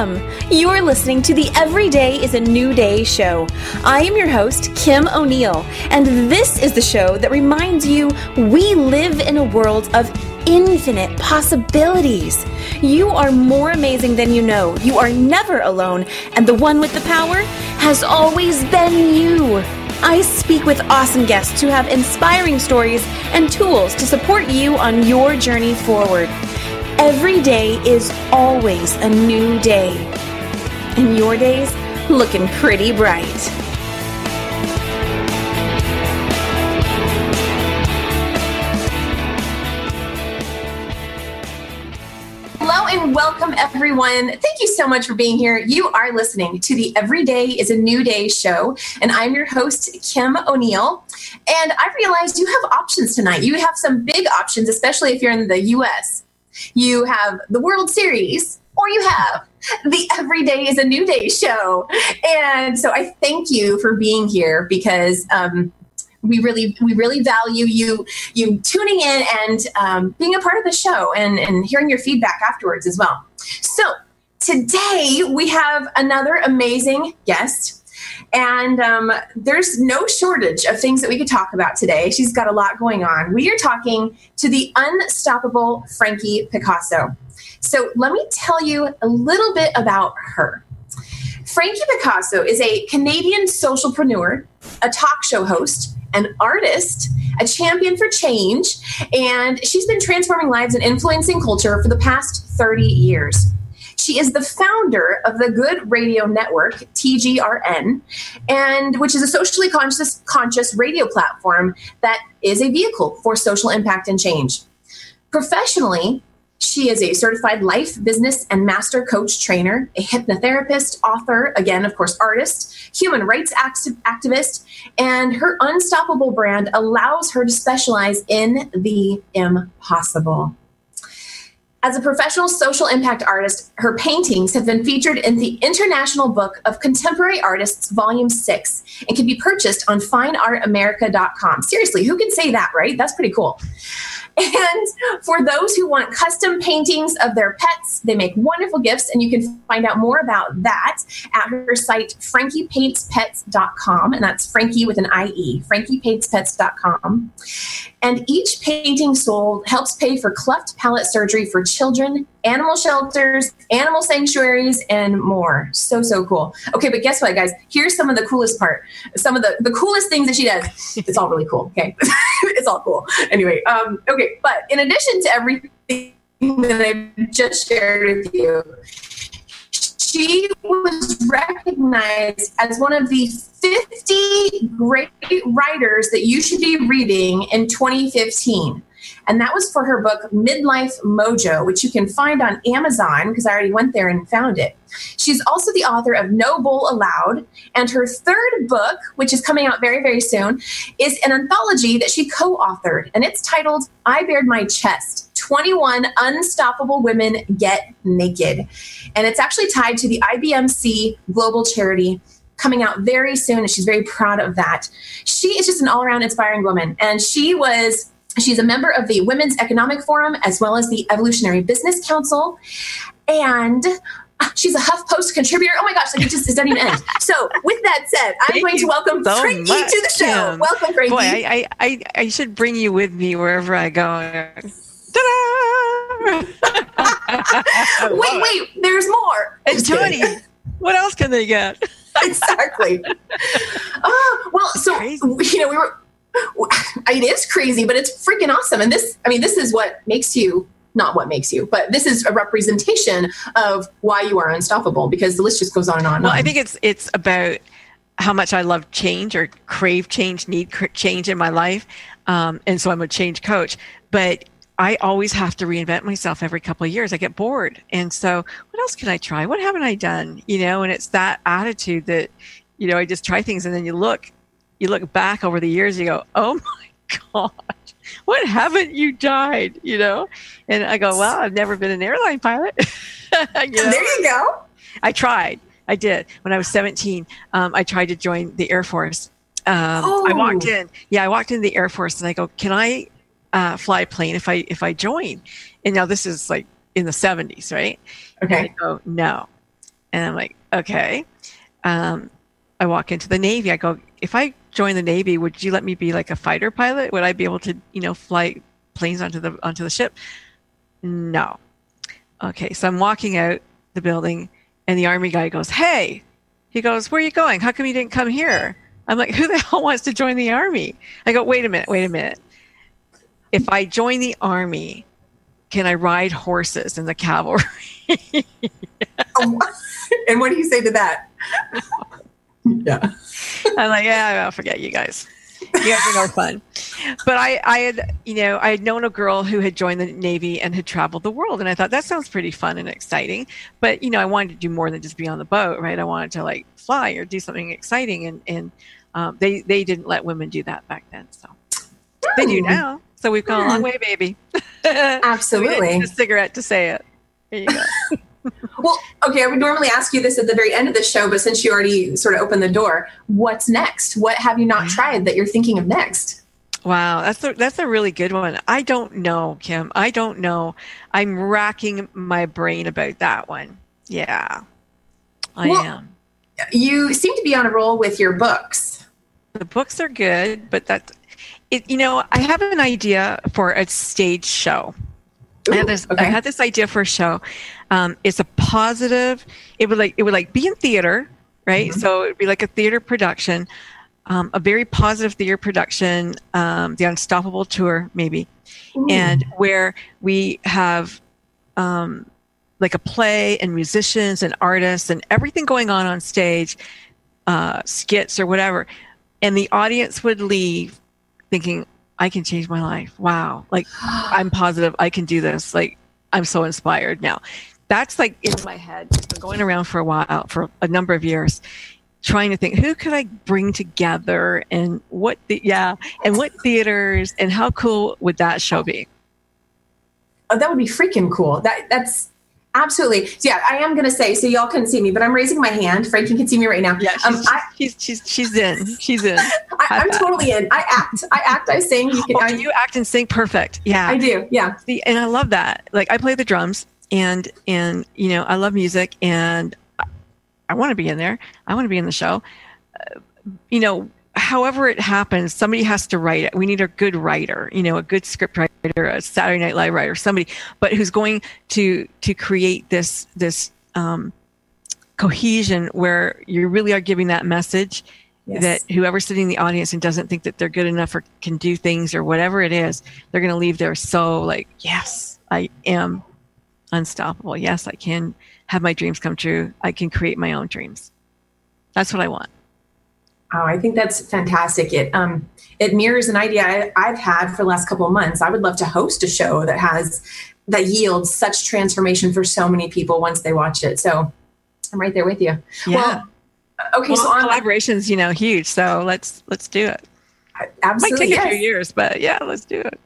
Welcome! You're listening to the Every Day is a New Day show. I am your host, Kim O'Neill, and this is the show that reminds you we live in a world of infinite possibilities. You are more amazing than you know. You are never alone, and the one with the power has always been you. I speak with awesome guests who have inspiring stories and tools to support you on your journey forward. Every day is always a new day. And your day's looking pretty bright. Hello and welcome, everyone. Thank you so much for being here. You are listening to the Every Day is a New Day show, and I'm your host, Kim O'Neill. And I realized you have options tonight. You have some big options, especially if you're in the US you have the World Series, or you have the Every Day is a New Day show. And so I thank you for being here because um, we really we really value you you tuning in and um, being a part of the show and, and hearing your feedback afterwards as well. So today we have another amazing guest. And um, there's no shortage of things that we could talk about today. She's got a lot going on. We are talking to the unstoppable Frankie Picasso. So let me tell you a little bit about her. Frankie Picasso is a Canadian socialpreneur, a talk show host, an artist, a champion for change, and she's been transforming lives and influencing culture for the past 30 years. She is the founder of the Good Radio Network, TGRN, and which is a socially conscious conscious radio platform that is a vehicle for social impact and change. Professionally, she is a certified life, business, and master coach trainer, a hypnotherapist, author, again, of course, artist, human rights activist, and her unstoppable brand allows her to specialize in the impossible. As a professional social impact artist, her paintings have been featured in the International Book of Contemporary Artists, Volume 6, and can be purchased on fineartamerica.com. Seriously, who can say that, right? That's pretty cool. And for those who want custom paintings of their pets, they make wonderful gifts, and you can find out more about that at her site, frankiepaintspets.com. And that's Frankie with an IE, frankiepaintspets.com. And each painting sold helps pay for cleft palate surgery for children, animal shelters, animal sanctuaries, and more. So, so cool. Okay, but guess what, guys? Here's some of the coolest part. Some of the, the coolest things that she does. It's all really cool. Okay. it's all cool. Anyway, um, okay, but in addition to everything that I've just shared with you, she was recognized as one of the 50 great writers that you should be reading in 2015. And that was for her book, Midlife Mojo, which you can find on Amazon because I already went there and found it. She's also the author of No Bull Allowed. And her third book, which is coming out very, very soon, is an anthology that she co authored. And it's titled I Bared My Chest 21 Unstoppable Women Get Naked. And it's actually tied to the IBMC Global Charity coming out very soon. And she's very proud of that. She is just an all around inspiring woman. And she was She's a member of the Women's Economic Forum as well as the Evolutionary Business Council. And uh, she's a HuffPost contributor. Oh my gosh, like it just it doesn't even end. So, with that said, I'm Thank going to welcome so Frankie much, to the show. Kim. Welcome, Frankie. Boy, I, I, I, should bring you with me wherever I go. Ta-da! wait, wait, there's more. And Tony, what else can they get? exactly. oh, well, so you know, we were. It is crazy, but it's freaking awesome. And this, I mean, this is what makes you not what makes you, but this is a representation of why you are unstoppable because the list just goes on and on. And Well, on. I think it's it's about how much I love change or crave change, need change in my life, um, and so I'm a change coach. But I always have to reinvent myself every couple of years. I get bored, and so what else can I try? What haven't I done? You know, and it's that attitude that you know I just try things, and then you look, you look back over the years, you go, oh my god. What haven't you died? You know, and I go, well, I've never been an airline pilot. you know? there you go. I tried. I did when I was 17. Um, I tried to join the Air Force. Um, I walked Oh. in. Yeah, I walked into the Air Force, and I go, "Can I uh, fly a plane if I if I join?" And now this is like in the 70s, right? And I go, "No." And I'm like, okay. Um, I walk into the Navy. I go, if I join the Navy, would you let me be like a fighter pilot? Would I be able to, you know, fly planes onto the onto the ship? No. Okay, so I'm walking out the building, and the army guy goes, "Hey," he goes, "Where are you going? How come you didn't come here?" I'm like, "Who the hell wants to join the army?" I go, "Wait a minute, wait a minute. If I join the army, can I ride horses in the cavalry?" and what do you say to that? yeah. I'm like, yeah, I'll forget you guys. You guys are no fun. But I, I had, you know, I had known a girl who had joined the Navy and had traveled the world. And I thought that sounds pretty fun and exciting. But, you know, I wanted to do more than just be on the boat, right? I wanted to like fly or do something exciting. And, and um, they, they didn't let women do that back then. So they do now. So we've come a long way, baby. Absolutely. a cigarette to say it. There you go. well, okay, I would normally ask you this at the very end of the show, but since you already sort of opened the door, what's next? What have you not tried that you're thinking of next? Wow, that's a that's a really good one. I don't know, Kim. I don't know. I'm racking my brain about that one. Yeah. I well, am. You seem to be on a roll with your books. The books are good, but that it you know, I have an idea for a stage show. Ooh, I had this okay. I had this idea for a show. Um, it's a positive. It would like it would like be in theater, right? Mm-hmm. So it'd be like a theater production, um, a very positive theater production, um, the Unstoppable tour maybe, Ooh. and where we have um, like a play and musicians and artists and everything going on on stage, uh, skits or whatever, and the audience would leave thinking, I can change my life. Wow. Like I'm positive I can do this. Like I'm so inspired now. That's like in my head. Going around for a while, for a number of years, trying to think who could I bring together and what the yeah, and what theaters and how cool would that show be? Oh, that would be freaking cool. That that's Absolutely. So yeah, I am going to say, so y'all couldn't see me, but I'm raising my hand. Frankie can see me right now. Yeah, she's, um, I, she's, she's, she's in. She's in. I, am totally in. I act, I act, I sing. You can, oh, I, you act and sing perfect. Yeah. I do. Yeah. See, and I love that. Like I play the drums and, and, you know, I love music and I, I want to be in there. I want to be in the show. Uh, you know, however it happens, somebody has to write it. We need a good writer, you know, a good script writer, a Saturday Night Live writer, somebody, but who's going to to create this this um, cohesion where you really are giving that message yes. that whoever's sitting in the audience and doesn't think that they're good enough or can do things or whatever it is, they're going to leave there so like, yes, I am unstoppable. Yes, I can have my dreams come true. I can create my own dreams. That's what I want. Oh, I think that's fantastic. It um, it mirrors an idea I, have had for the last couple of months. I would love to host a show that has that yields such transformation for so many people once they watch it. So I'm right there with you. Yeah. Well, okay. Well, so collaborations, you know, huge. So let's let's do it. Absolutely. Might take yes. a few years, but yeah, let's do it.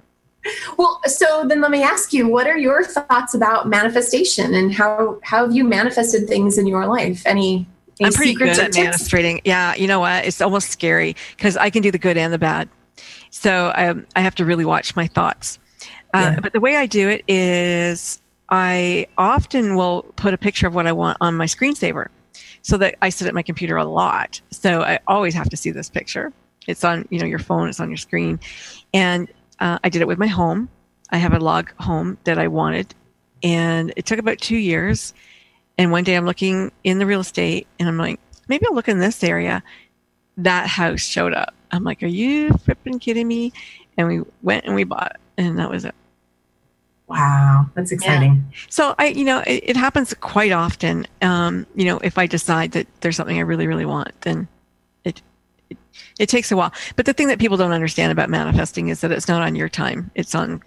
Well, so then let me ask you, what are your thoughts about manifestation and how how have you manifested things in your life? Any I'm pretty good at manifesting. Yeah, you know what? It's almost scary because I can do the good and the bad. So um, I have to really watch my thoughts. Uh, yeah. But the way I do it is I often will put a picture of what I want on my screensaver so that I sit at my computer a lot. So I always have to see this picture. It's on, you know, your phone, it's on your screen. And uh, I did it with my home. I have a log home that I wanted. And it took about two years and one day I'm looking in the real estate and I'm like, maybe I'll look in this area. That house showed up. I'm like, are you flipping kidding me? And we went and we bought it. And that was it. Wow, that's exciting. Yeah. So I, you know, it, it happens quite often. Um, you know, if I decide that there's something I really, really want, then it, takes a while. But the thing that people don't understand about manifesting is that it's not on your time; it's on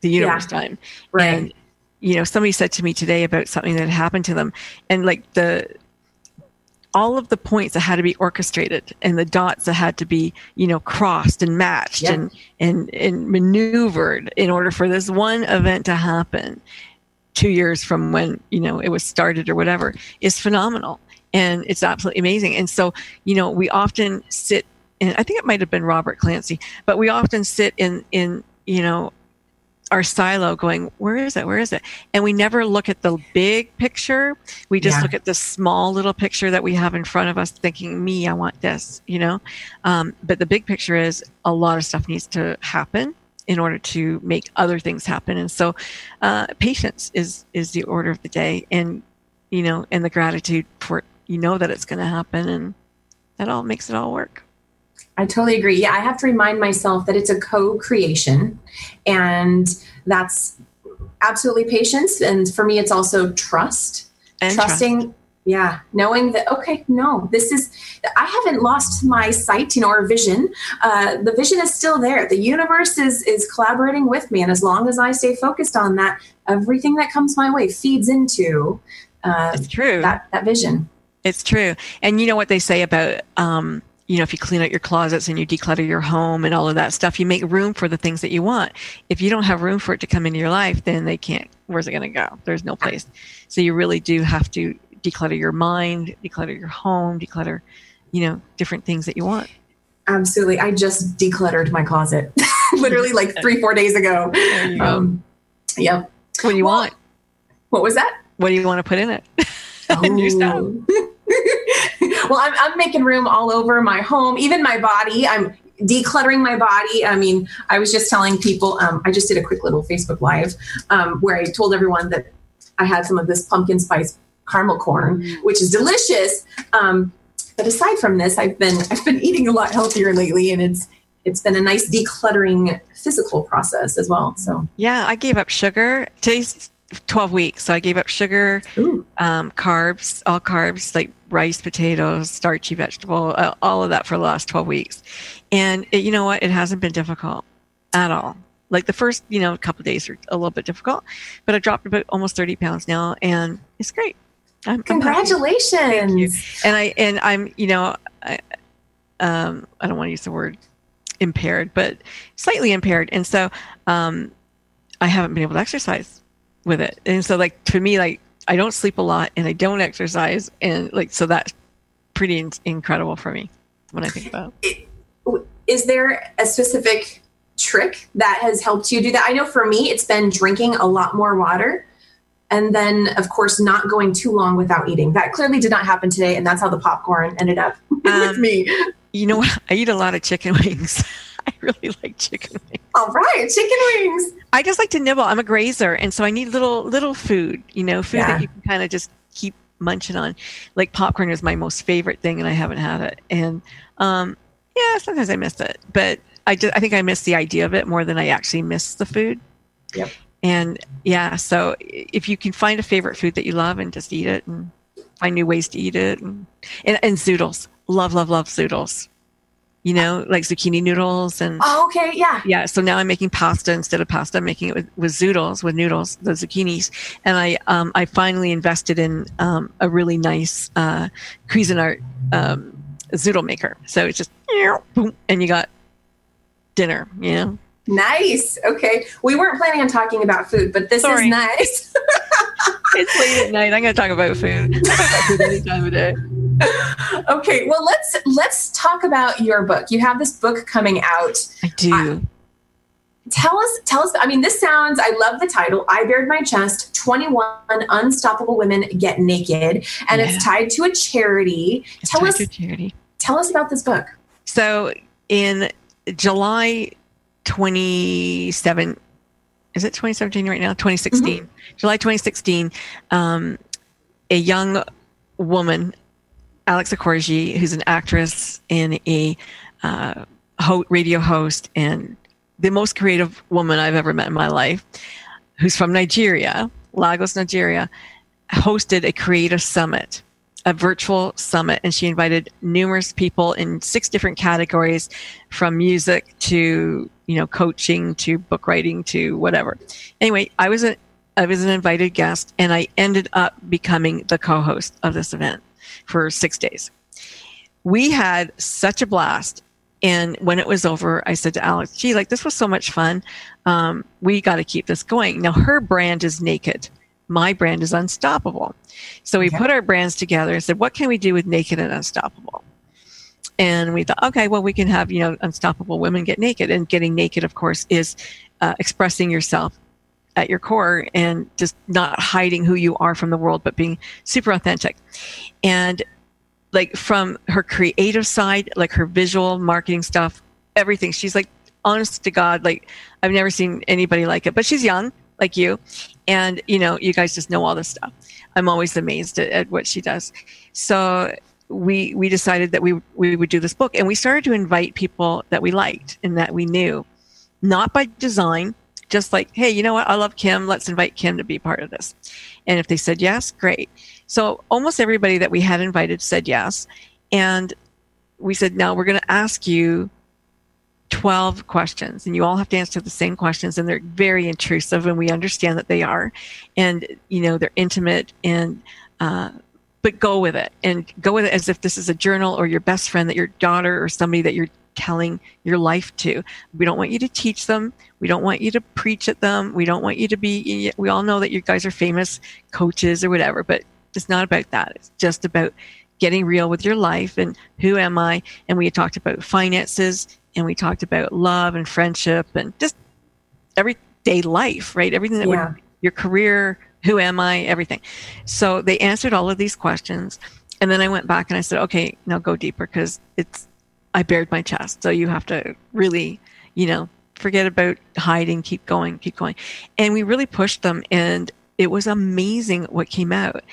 the universe yeah. time. Right. And you know, somebody said to me today about something that happened to them, and like the all of the points that had to be orchestrated and the dots that had to be you know crossed and matched and and and maneuvered in order for this one event to happen two years from when you know it was started or whatever is phenomenal and it's absolutely amazing and so you know we often sit and i think it might have been robert clancy but we often sit in in you know our silo going, where is it? Where is it? And we never look at the big picture. We just Yeah. look at the small little picture that we have in front of us, thinking, me, I want this, you know? Um, but the big picture is a lot of stuff needs to happen in order to make other things happen. And so uh, patience is, is the order of the day. And, you know, and the gratitude for, you know, that it's going to happen. And that all makes it all work. I totally agree. Yeah, I have to remind myself that it's a co creation, and that's absolutely patience. And for me, it's also trust. And Trusting, yeah, knowing that, okay, no, this is, I haven't lost my sight, you know, or vision. Uh, the vision is still there. The universe is, is collaborating with me. And as long as I stay focused on that, everything that comes my way feeds into uh, It's true. that, that vision. It's true. And you know what they say about, um, you know, if you clean out your closets and you declutter your home and all of that stuff, you make room for the things that you want. If you don't have room for it to come into your life, then they can't, where's it going to go? There's no place. So you really do have to declutter your mind, declutter your home, declutter, you know, different things that you want. Absolutely. I just decluttered my closet literally like three, four days ago. There you go. Um, yep. What do you Well, want? What was that? What do you want to put in it? New stuff. Well, I'm, I'm making room all over my home, even my body. I'm decluttering my body. I mean, I was just telling people, um, I just did a quick little Facebook Live um, where I told everyone that I had some of this pumpkin spice caramel corn, which is delicious. Um, but aside from this, I've been I've been eating a lot healthier lately, and it's it's been a nice decluttering physical process as well. So, Yeah, I gave up sugar. Today's 12 weeks. So I gave up sugar, um, carbs, all carbs like rice, potatoes, starchy vegetable, uh, all of that for the last 12 weeks. And it, you know what? It hasn't been difficult at all. Like the first, you know, couple of days are a little bit difficult, but I dropped about almost 30 pounds now and it's great. I'm, I'm happy. congratulations! And I, and I'm, you know, I, um, I don't want to use the word impaired, but slightly impaired. And so, um, I haven't been able to exercise with it. And so like to me, like I don't sleep a lot and I don't exercise. And like, so that's pretty in- incredible for me when I think about it. is there a specific trick that has helped you do that? I know for me, it's been drinking a lot more water. And then, of course, not going too long without eating. That clearly did not happen today, and that's how the popcorn ended up with Um, me. You know what? I eat a lot of chicken wings. Really like chicken wings. All right, chicken wings. I just like to nibble. I'm a grazer, and so I need little little food. You know, food Yeah. that you can kind of just keep munching on. Like popcorn is my most favorite thing, and I haven't had it. And um, yeah, sometimes I miss it, but I just, I think I miss the idea of it more than I actually miss the food. Yep. And yeah, so if you can find a favorite food that you love and just eat it, and find new ways to eat it, and and, and zoodles, love love love zoodles. You know, like zucchini noodles and Oh, okay, yeah. yeah so now i'm making pasta instead of pasta i'm making it with, with zoodles with noodles the zucchinis and i um, i finally invested in um, a really nice uh, cuisinart um, zoodle maker so it's just boom, and you got dinner you know Nice. Okay. We weren't planning on talking about food, but this Sorry. is nice. it's late at night i'm going to talk about food talk about food any time of day okay. Well, let's let's talk about your book. You have this book coming out. i do tell us tell us i mean this sounds i love the title i bared my chest 21 unstoppable women get naked and Yeah. it's tied to a charity It's tell us charity tell us about this book So in July 27, is it 2017 right now? 2016. July 2016, um, a young woman, Alex Okoroji, who's an actress and a uh, ho- radio host and the most creative woman I've ever met in my life, who's from Nigeria, Lagos, Nigeria, hosted a creative summit a virtual summit and she invited numerous people in six different categories from music to you know coaching to book writing to whatever. Anyway i was a i was an invited guest and i ended up becoming the co-host of this event for six days we had such a blast and when it was over i said to alex gee like this was so much fun um, we got to keep this going now her brand is naked my brand is unstoppable so we Okay. put our brands together and said, what can we do with Naked and Unstoppable? And we thought, okay, well, we can have, you know, unstoppable women get naked. And getting naked, of course, is uh, expressing yourself at your core and just not hiding who you are from the world, but being super authentic. And like from her creative side, like her visual marketing stuff, everything, she's like, honest to God, like I've never seen anybody like it, but she's young like you. And, you know, you guys just know all this stuff. I'm always amazed at, at what she does. So we we decided that we we would do this book and we started to invite people that we liked and that we knew not by design just like hey you know what? I love kim. Let's invite kim to be part of this. And if they said yes great. So almost everybody that we had invited said yes. And we said now we're going to ask you 12 questions and you all have to answer the same questions and they're very intrusive and we understand that they are. And you know they're intimate and uh, but go with it and go with it as if this is a journal or your best friend that your daughter or somebody that you're telling your life to. We don't want you to teach them. We don't want you to preach at them. We don't want you to be, we all know that you guys are famous coaches or whatever, but it's not about that. It's just about getting real with your life and who am I? And we talked about finances and we talked about love and friendship and just everyday life, right? Everything that yeah. your career, who am I, everything. So they answered all of these questions. And then I went back and I said, okay, now go deeper because it's, I bared my chest. So you have to really, you know, forget about hiding, keep going, keep going. And we really pushed them and it was amazing what came out.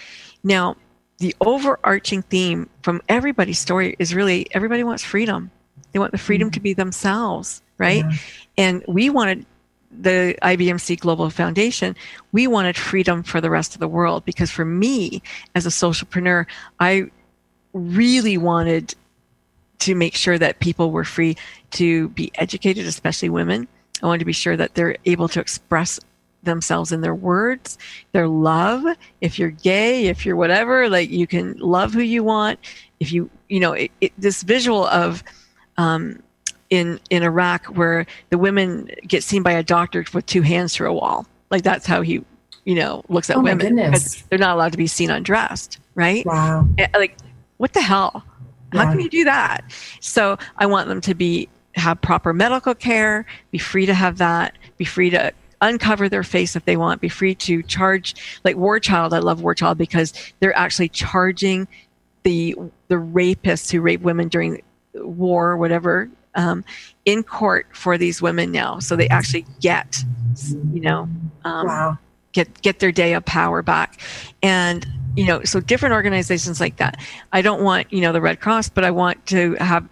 Now, the overarching theme from everybody's story is really everybody wants freedom. They want the freedom mm-hmm. to be themselves, right? Yeah. And we wanted the IBMC Global Foundation, we wanted freedom for the rest of the world because for me as a socialpreneur, I really wanted to make sure that people were free to be educated, especially women. I wanted to be sure that they're able to express themselves in their words, their love. If you're gay, if you're whatever, like you can love who you want. If you, you know, it, it, this visual of, um, in in Iraq where the women get seen by a doctor with two hands through a wall. Like that's how he, you know, looks at oh women. Goodness. They're not allowed to be seen undressed, right? Wow. Like, what the hell? How can you do that? So I want them to be have proper medical care, be free to have that, be free to uncover their face if they want, be free to charge like War Child. I love War Child because they're actually charging the the rapists who rape women during war or whatever um, in court for these women now, so they actually get, you know, um, wow. get get their day of power back, and you know, so different organizations like that. I don't want you know the Red Cross, but I want to have.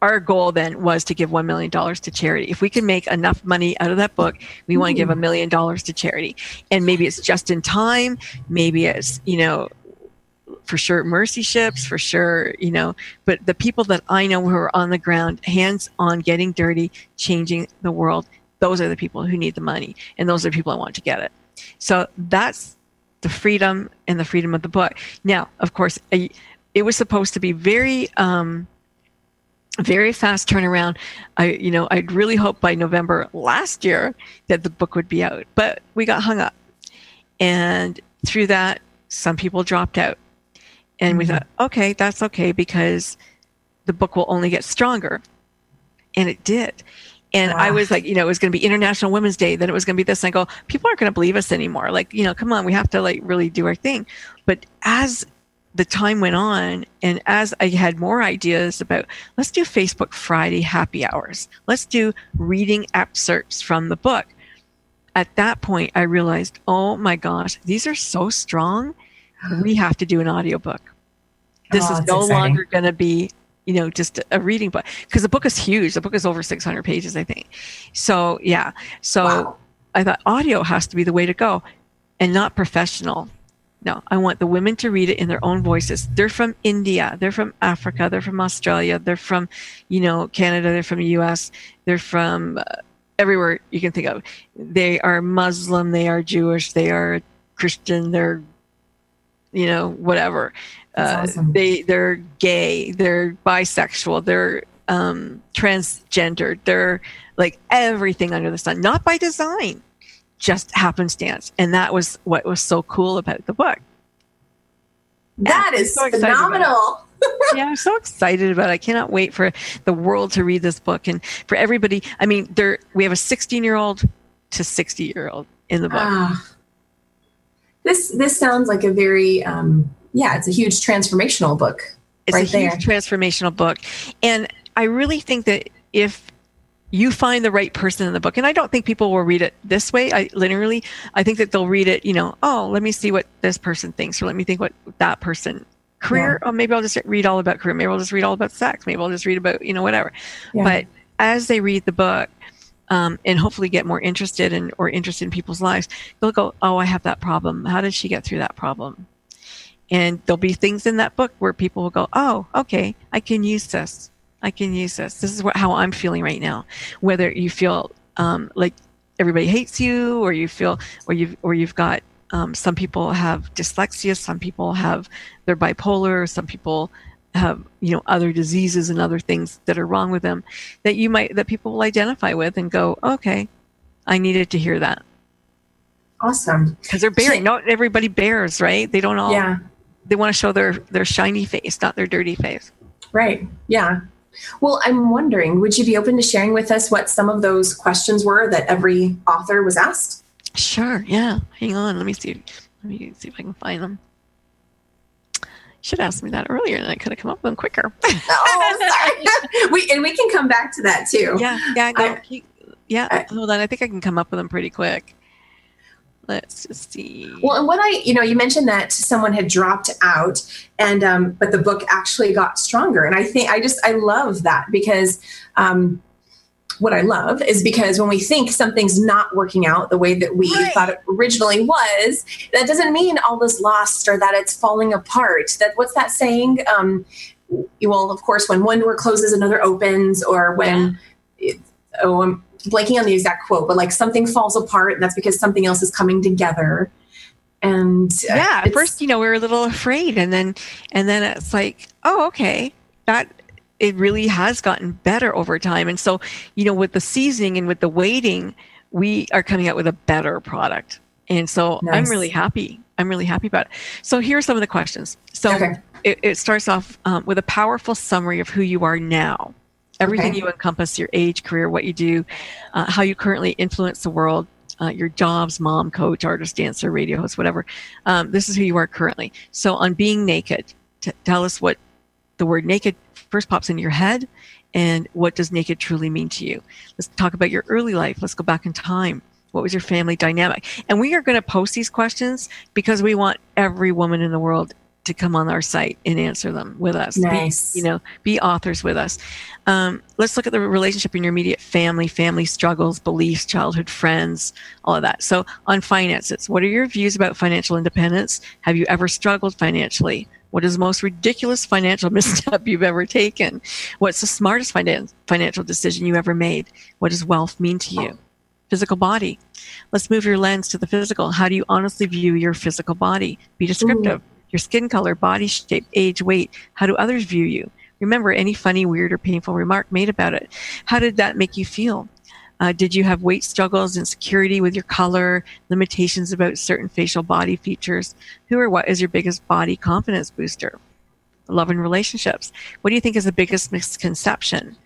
Our goal then was to give $1 million to charity. If we can make enough money out of that book, we want to give a hmm. million dollars to charity. And maybe it's just in time. Maybe it's, you know, for sure mercy ships, for sure, you know, but the people that I know who are on the ground, hands on, getting dirty, changing the world, those are the people who need the money. And those are the people I want to get it. So that's the freedom and the freedom of the book. Now, of course, it was supposed to be very, um, very fast turnaround. I, you know, I'd really hoped by November last year that the book would be out, but we got hung up. And through that, some people dropped out. And we mm-hmm. thought, okay, that's okay because the book will only get stronger. And it did. And wow. I was like, you know, it was going to be International Women's Day. Then it was going to be this. And I go, people aren't going to believe us anymore. Like, you know, come on, we have to like really do our thing. But as the time went on and as I had more ideas about, let's do Facebook Friday happy hours. Let's do reading excerpts from the book. At that point, I realized, oh my gosh, these are so strong. We have to do an audiobook this oh, is no exciting. longer going to be you know just a reading book because the book is huge. The book is over 600 pages i think. So yeah. So wow. i thought audio has to be the way to go and not professional. No i want the women to read it in their own voices. They're from india. They're from africa. They're from australia. They're from you know canada. They're from the us they're from uh, everywhere you can think of. They are muslim. They are jewish. They are christian. They're you know whatever uh, awesome. They they're gay, they're bisexual, they're um, transgendered, they're like everything under the sun, not by design, just happenstance. And that was what was so cool about the book. That is so phenomenal. yeah, I'm so excited about it. I cannot wait for the world to read this book and for everybody. I mean, there we have a 16 year old to 60 year old in the book. Ah, this this sounds like a very um, yeah, it's a huge transformational book. It's right a huge transformational book, and I really think that if you find the right person in the book and i don't think people will read it this way i literally i think that they'll read it you know oh let me see what this person thinks or let me think what that person career yeah. oh maybe i'll just read all about career maybe i'll just read all about sex maybe i'll just read about you know whatever yeah. but as they read the book um, and hopefully get more interested in or interested in people's lives they'll go oh i have that problem how did she get through that problem and there'll be things in that book where people will go oh okay i can use this I can use this. This is what, how I'm feeling right now. Whether you feel um, like everybody hates you, or you feel, or you've, or you've got um, some people have dyslexia, some people have they're bipolar, some people have you know other diseases and other things that are wrong with them that you might that people will identify with and go, okay, I needed to hear that. Awesome. Because they're bearing. Not everybody bears, right? They don't all. Yeah. They want to show their their shiny face, not their dirty face. Right. Yeah. Well, I'm wondering, would you be open to sharing with us what some of those questions were that every author was asked? Sure. Yeah. Hang on. Let me see. Let me see if I can find them. Should ask me that earlier, and I could have come up with them quicker. oh, sorry. we and we can come back to that too. Yeah. Yeah. I, yeah. I, hold on. I think I can come up with them pretty quick. Let's just see. Well, and what I, you know, you mentioned that someone had dropped out, and um, but the book actually got stronger, and I think I just I love that because. Um, what I love is because when we think something's not working out the way that we right. thought it originally was, that doesn't mean all is lost or that it's falling apart. That what's that saying? Um, well, of course, when one door closes, another opens, or when yeah. it, oh, um, blanking on the exact quote, but like something falls apart, and that's because something else is coming together. And uh, yeah, at first, you know, we were a little afraid, and then and then it's like, oh, okay, that it really has gotten better over time. And so, you know, with the seasoning and with the waiting, we are coming out with a better product. And so nice. I'm really happy. I'm really happy about it. So here are some of the questions. So okay. it, it, starts off um, with a powerful summary of who you are now everything okay. you encompass your age, career, what you do, uh, how you currently influence the world, uh, your jobs, mom, coach, artist, dancer, radio host, whatever. Um, this is who you are currently. So, on being naked, t- tell us what the word naked first pops into your head and what does naked truly mean to you. Let's talk about your early life. Let's go back in time. What was your family dynamic? And we are going to post these questions because we want every woman in the world to come on our site and answer them with us. Nice. Be, you know, be authors with us. Um, let's look at the relationship in your immediate family, family struggles, beliefs, childhood friends, all of that. So on finances, what are your views about financial independence? Have you ever struggled financially? What is the most ridiculous financial misstep you've ever taken? What's the smartest finan- financial decision you ever made? What does wealth mean to you? Physical body. Let's move your lens to the physical. How do you honestly view your physical body? Be descriptive. Your skin color, body shape, age, weight. How do others view you? Remember any funny, weird, or painful remark made about it. How did that make you feel? Uh, did you have weight struggles, insecurity with your color, limitations about certain facial body features? Who or what is your biggest body confidence booster? Love and relationships. What do you think is the biggest misconception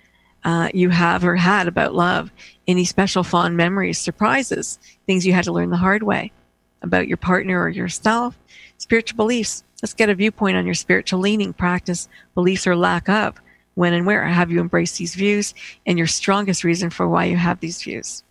uh, you have or had about love? Any special fond memories, surprises, things you had to learn the hard way about your partner or yourself? Spiritual beliefs. Let's get a viewpoint on your spiritual leaning, practice, beliefs, or lack of. When and where have you embraced these views and your strongest reason for why you have these views?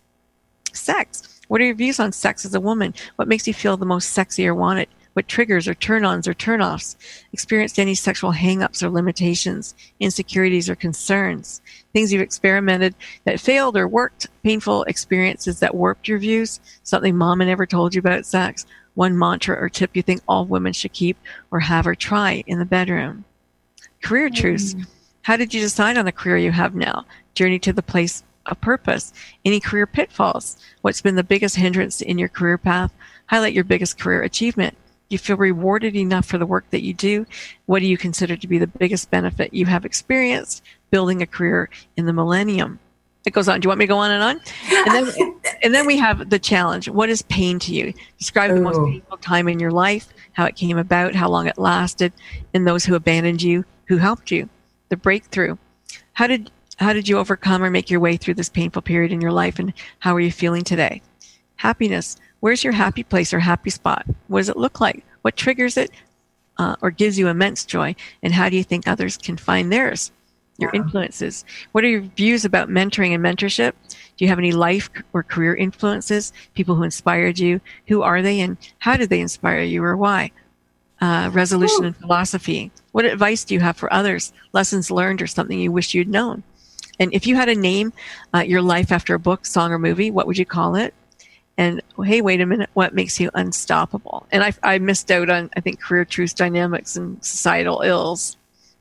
Sex. What are your views on sex as a woman? What makes you feel the most sexy or wanted? What triggers or turn ons or turn offs? Experienced any sexual hang ups or limitations, insecurities or concerns? Things you've experimented that failed or worked, painful experiences that warped your views, something mama never told you about sex, one mantra or tip you think all women should keep or have or try in the bedroom. Career mm. truths. How did you decide on the career you have now? Journey to the place of purpose. Any career pitfalls? What's been the biggest hindrance in your career path? Highlight your biggest career achievement. Do you feel rewarded enough for the work that you do? What do you consider to be the biggest benefit you have experienced building a career in the millennium? it goes on. Do you want me to go on and on? And then, and then we have the challenge. What is pain to you? Describe the most painful time in your life, how it came about, how long it lasted, and those who abandoned you, who helped you. The breakthrough. How did how did you overcome or make your way through this painful period in your life, and how are you feeling today? Happiness. Where's your happy place or happy spot? What does it look like? What triggers it uh, or gives you immense joy? And how do you think others can find theirs? your influences. What are your views about mentoring and mentorship? Do you have any life or career influences? People who inspired you? Who are they and how did they inspire you or why? Uh, resolution Ooh. and philosophy. What advice do you have for others? Lessons learned or something you wish you'd known? And if you had a name uh, your life after a book, song, or movie, what would you call it? And hey, wait a minute, what makes you unstoppable? And I, I missed out on, I think, career truth dynamics and societal ills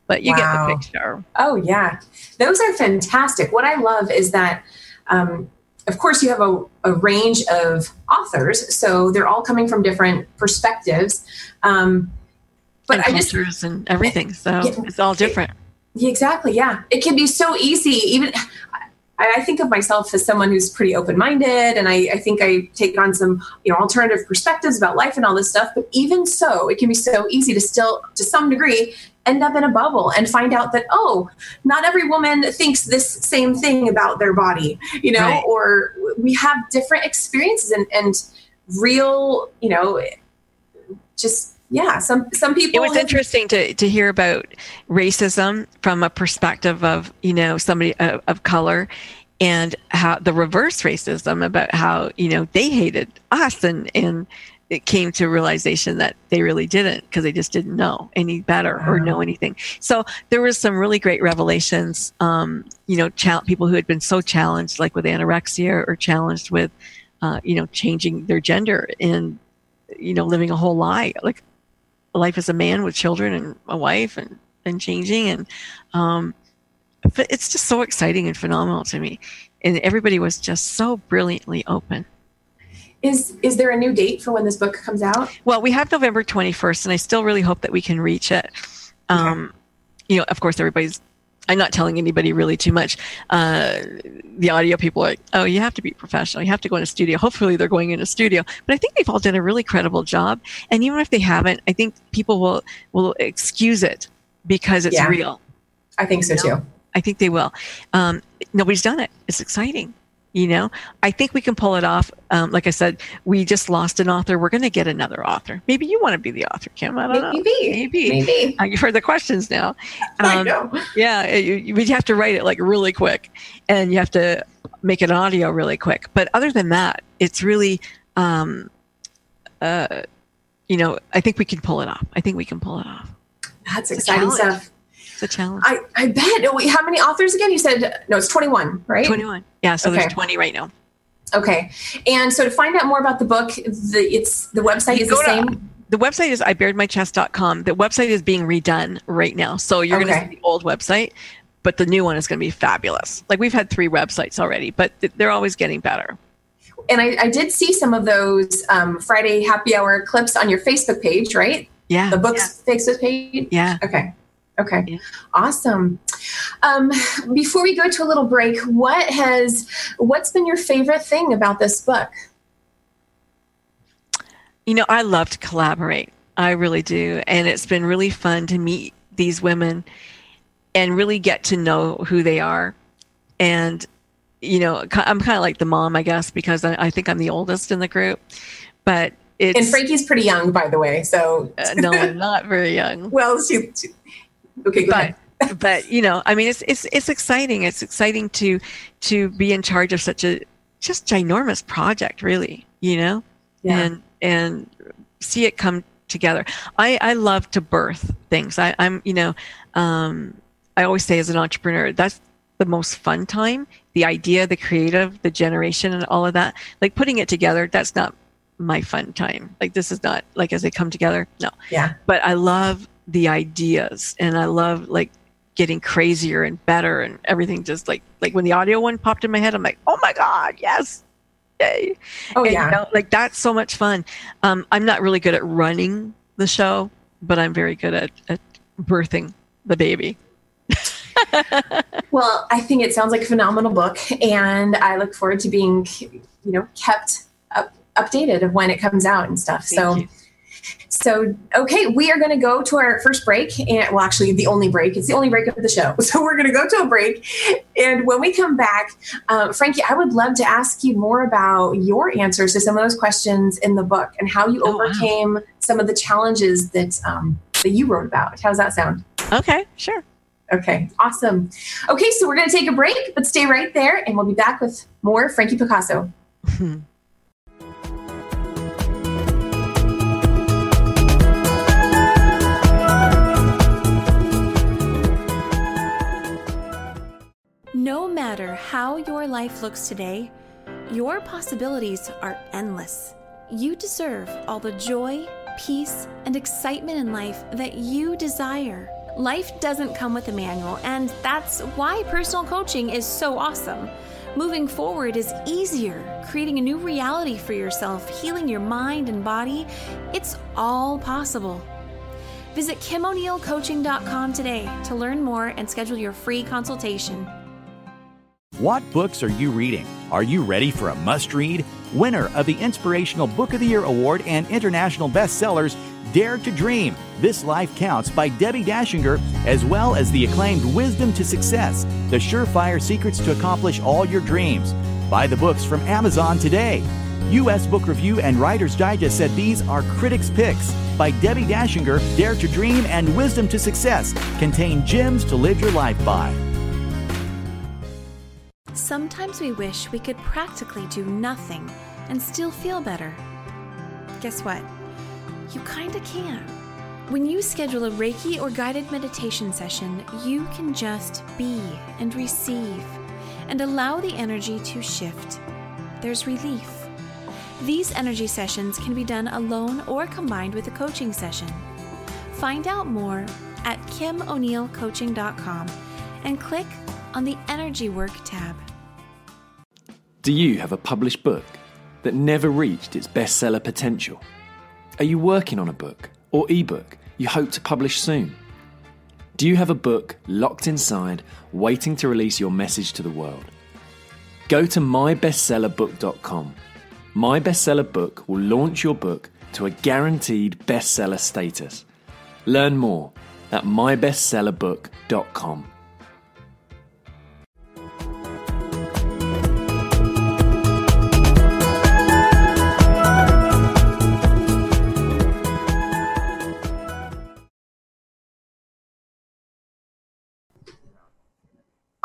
but you wow. get the picture. Oh, yeah. Those are fantastic. What I love is that, um, of course, you have a, a, range of authors, so they're all coming from different perspectives. Um, but and I just and everything, so yeah, it's all different. It, exactly. Yeah, it can be so easy. Even I think of myself as someone who's pretty open-minded, and I, I, think I take on some, you know, alternative perspectives about life and all this stuff. But even so, it can be so easy to still, to some degree, end up in a bubble and find out that oh not every woman thinks this same thing about their body you know right. or we have different experiences and, and real you know just yeah some some people it was have, interesting to to hear about racism from a perspective of you know somebody of, of color and how the reverse racism about how you know they hated us and and it came to realization that they really didn't because they just didn't know any better wow. or know anything. So there was some really great revelations. Um, you know, people who had been so challenged, like with anorexia, or challenged with, uh, you know, changing their gender and, you know, living a whole lie, like life as a man with children and a wife, and and changing and. Um, but it's just so exciting and phenomenal to me, and everybody was just so brilliantly open. Is is there a new date for when this book comes out? Well, we have November 21st, and I still really hope that we can reach it. Um, You know, of course, everybody's. I'm not telling anybody really too much. Uh, the audio people are like, oh, you have to be professional. You have to go in a studio. Hopefully, they're going in a studio. But I think they've all done a really credible job. And even if they haven't, I think people will will excuse it because it's yeah, real. I think so you know? too. I think they will. Um, nobody's done it. It's exciting you know? I think we can pull it off um, like i said we just lost an author. We're going to get another author. Maybe you want to be the author kim. I don't maybe. know. Maybe. Maybe. Uh, you've heard the questions now. Um, I know. yeah you, you have to write it like really quick and you have to make it audio really quick. But other than that it's really um, uh, you know i think we can pull it off. I think we can pull it off. That's it's exciting stuff it's a challenge. I, I bet. Wait, how many authors again? You said no, it's 21, right? 21. Yeah, so okay. there's 20 right now. Okay. And so to find out more about the book, the it's the website is the same. To, the website is ibaredmychest.com. The website is being redone right now. So you're okay. going to see the old website, but the new one is going to be fabulous. Like we've had three websites already, but they're always getting better. And I, I did see some of those um, Friday happy hour clips on your Facebook page, right? Yeah. The book's yeah. Facebook page? Yeah. Okay. Okay, yeah. awesome. Um, before we go to a little break, what has what's been your favorite thing about this book? You know, I love to collaborate. I really do, and it's been really fun to meet these women and really get to know who they are. And you know, I'm kind of like the mom, I guess, because I, I think I'm the oldest in the group. But it's, and Frankie's pretty young, by the way. So uh, no, I'm not very young. well, she, she Okay, but, but you know, I mean, it's it's it's exciting. It's exciting to to be in charge of such a just ginormous project, really. You know, yeah. and and see it come together. I I love to birth things. I, I'm you know, um, I always say as an entrepreneur, that's the most fun time. The idea, the creative, the generation, and all of that. Like putting it together, that's not my fun time. Like this is not like as they come together. No. Yeah. But I love the ideas and I love like getting crazier and better and everything just like like when the audio one popped in my head, I'm like, oh my God, yes. Yay. Oh and, yeah. You know, like that's so much fun. Um, I'm not really good at running the show, but I'm very good at, at birthing the baby. well, I think it sounds like a phenomenal book, and I look forward to being, you know, kept up, updated of when it comes out and stuff. Thank so. You. So, okay, we are going to go to our first break. And well, actually, the only break. It's the only break of the show. So, we're going to go to a break. And when we come back, um, Frankie, I would love to ask you more about your answers to some of those questions in the book and how you oh, overcame wow. some of the challenges that, um, that you wrote about. How does that sound? Okay, sure. Okay, awesome. Okay, so we're going to take a break, but stay right there and we'll be back with more Frankie Picasso. No matter how your life looks today, your possibilities are endless. You deserve all the joy, peace, and excitement in life that you desire. Life doesn't come with a manual, and that's why personal coaching is so awesome. Moving forward is easier, creating a new reality for yourself, healing your mind and body. It's all possible. Visit KimO'NeillCoaching.com today to learn more and schedule your free consultation. What books are you reading? Are you ready for a must read? Winner of the Inspirational Book of the Year Award and international bestsellers, Dare to Dream This Life Counts by Debbie Dashinger, as well as the acclaimed Wisdom to Success The Surefire Secrets to Accomplish All Your Dreams. Buy the books from Amazon today. U.S. Book Review and Writer's Digest said these are critics' picks by Debbie Dashinger. Dare to Dream and Wisdom to Success contain gems to live your life by. Sometimes we wish we could practically do nothing and still feel better. Guess what? You kinda can. When you schedule a Reiki or guided meditation session, you can just be and receive and allow the energy to shift. There's relief. These energy sessions can be done alone or combined with a coaching session. Find out more at KimO'NeillCoaching.com and click on the Energy Work tab. Do you have a published book that never reached its bestseller potential? Are you working on a book or ebook you hope to publish soon? Do you have a book locked inside, waiting to release your message to the world? Go to mybestsellerbook.com. My Bestseller Book will launch your book to a guaranteed bestseller status. Learn more at mybestsellerbook.com.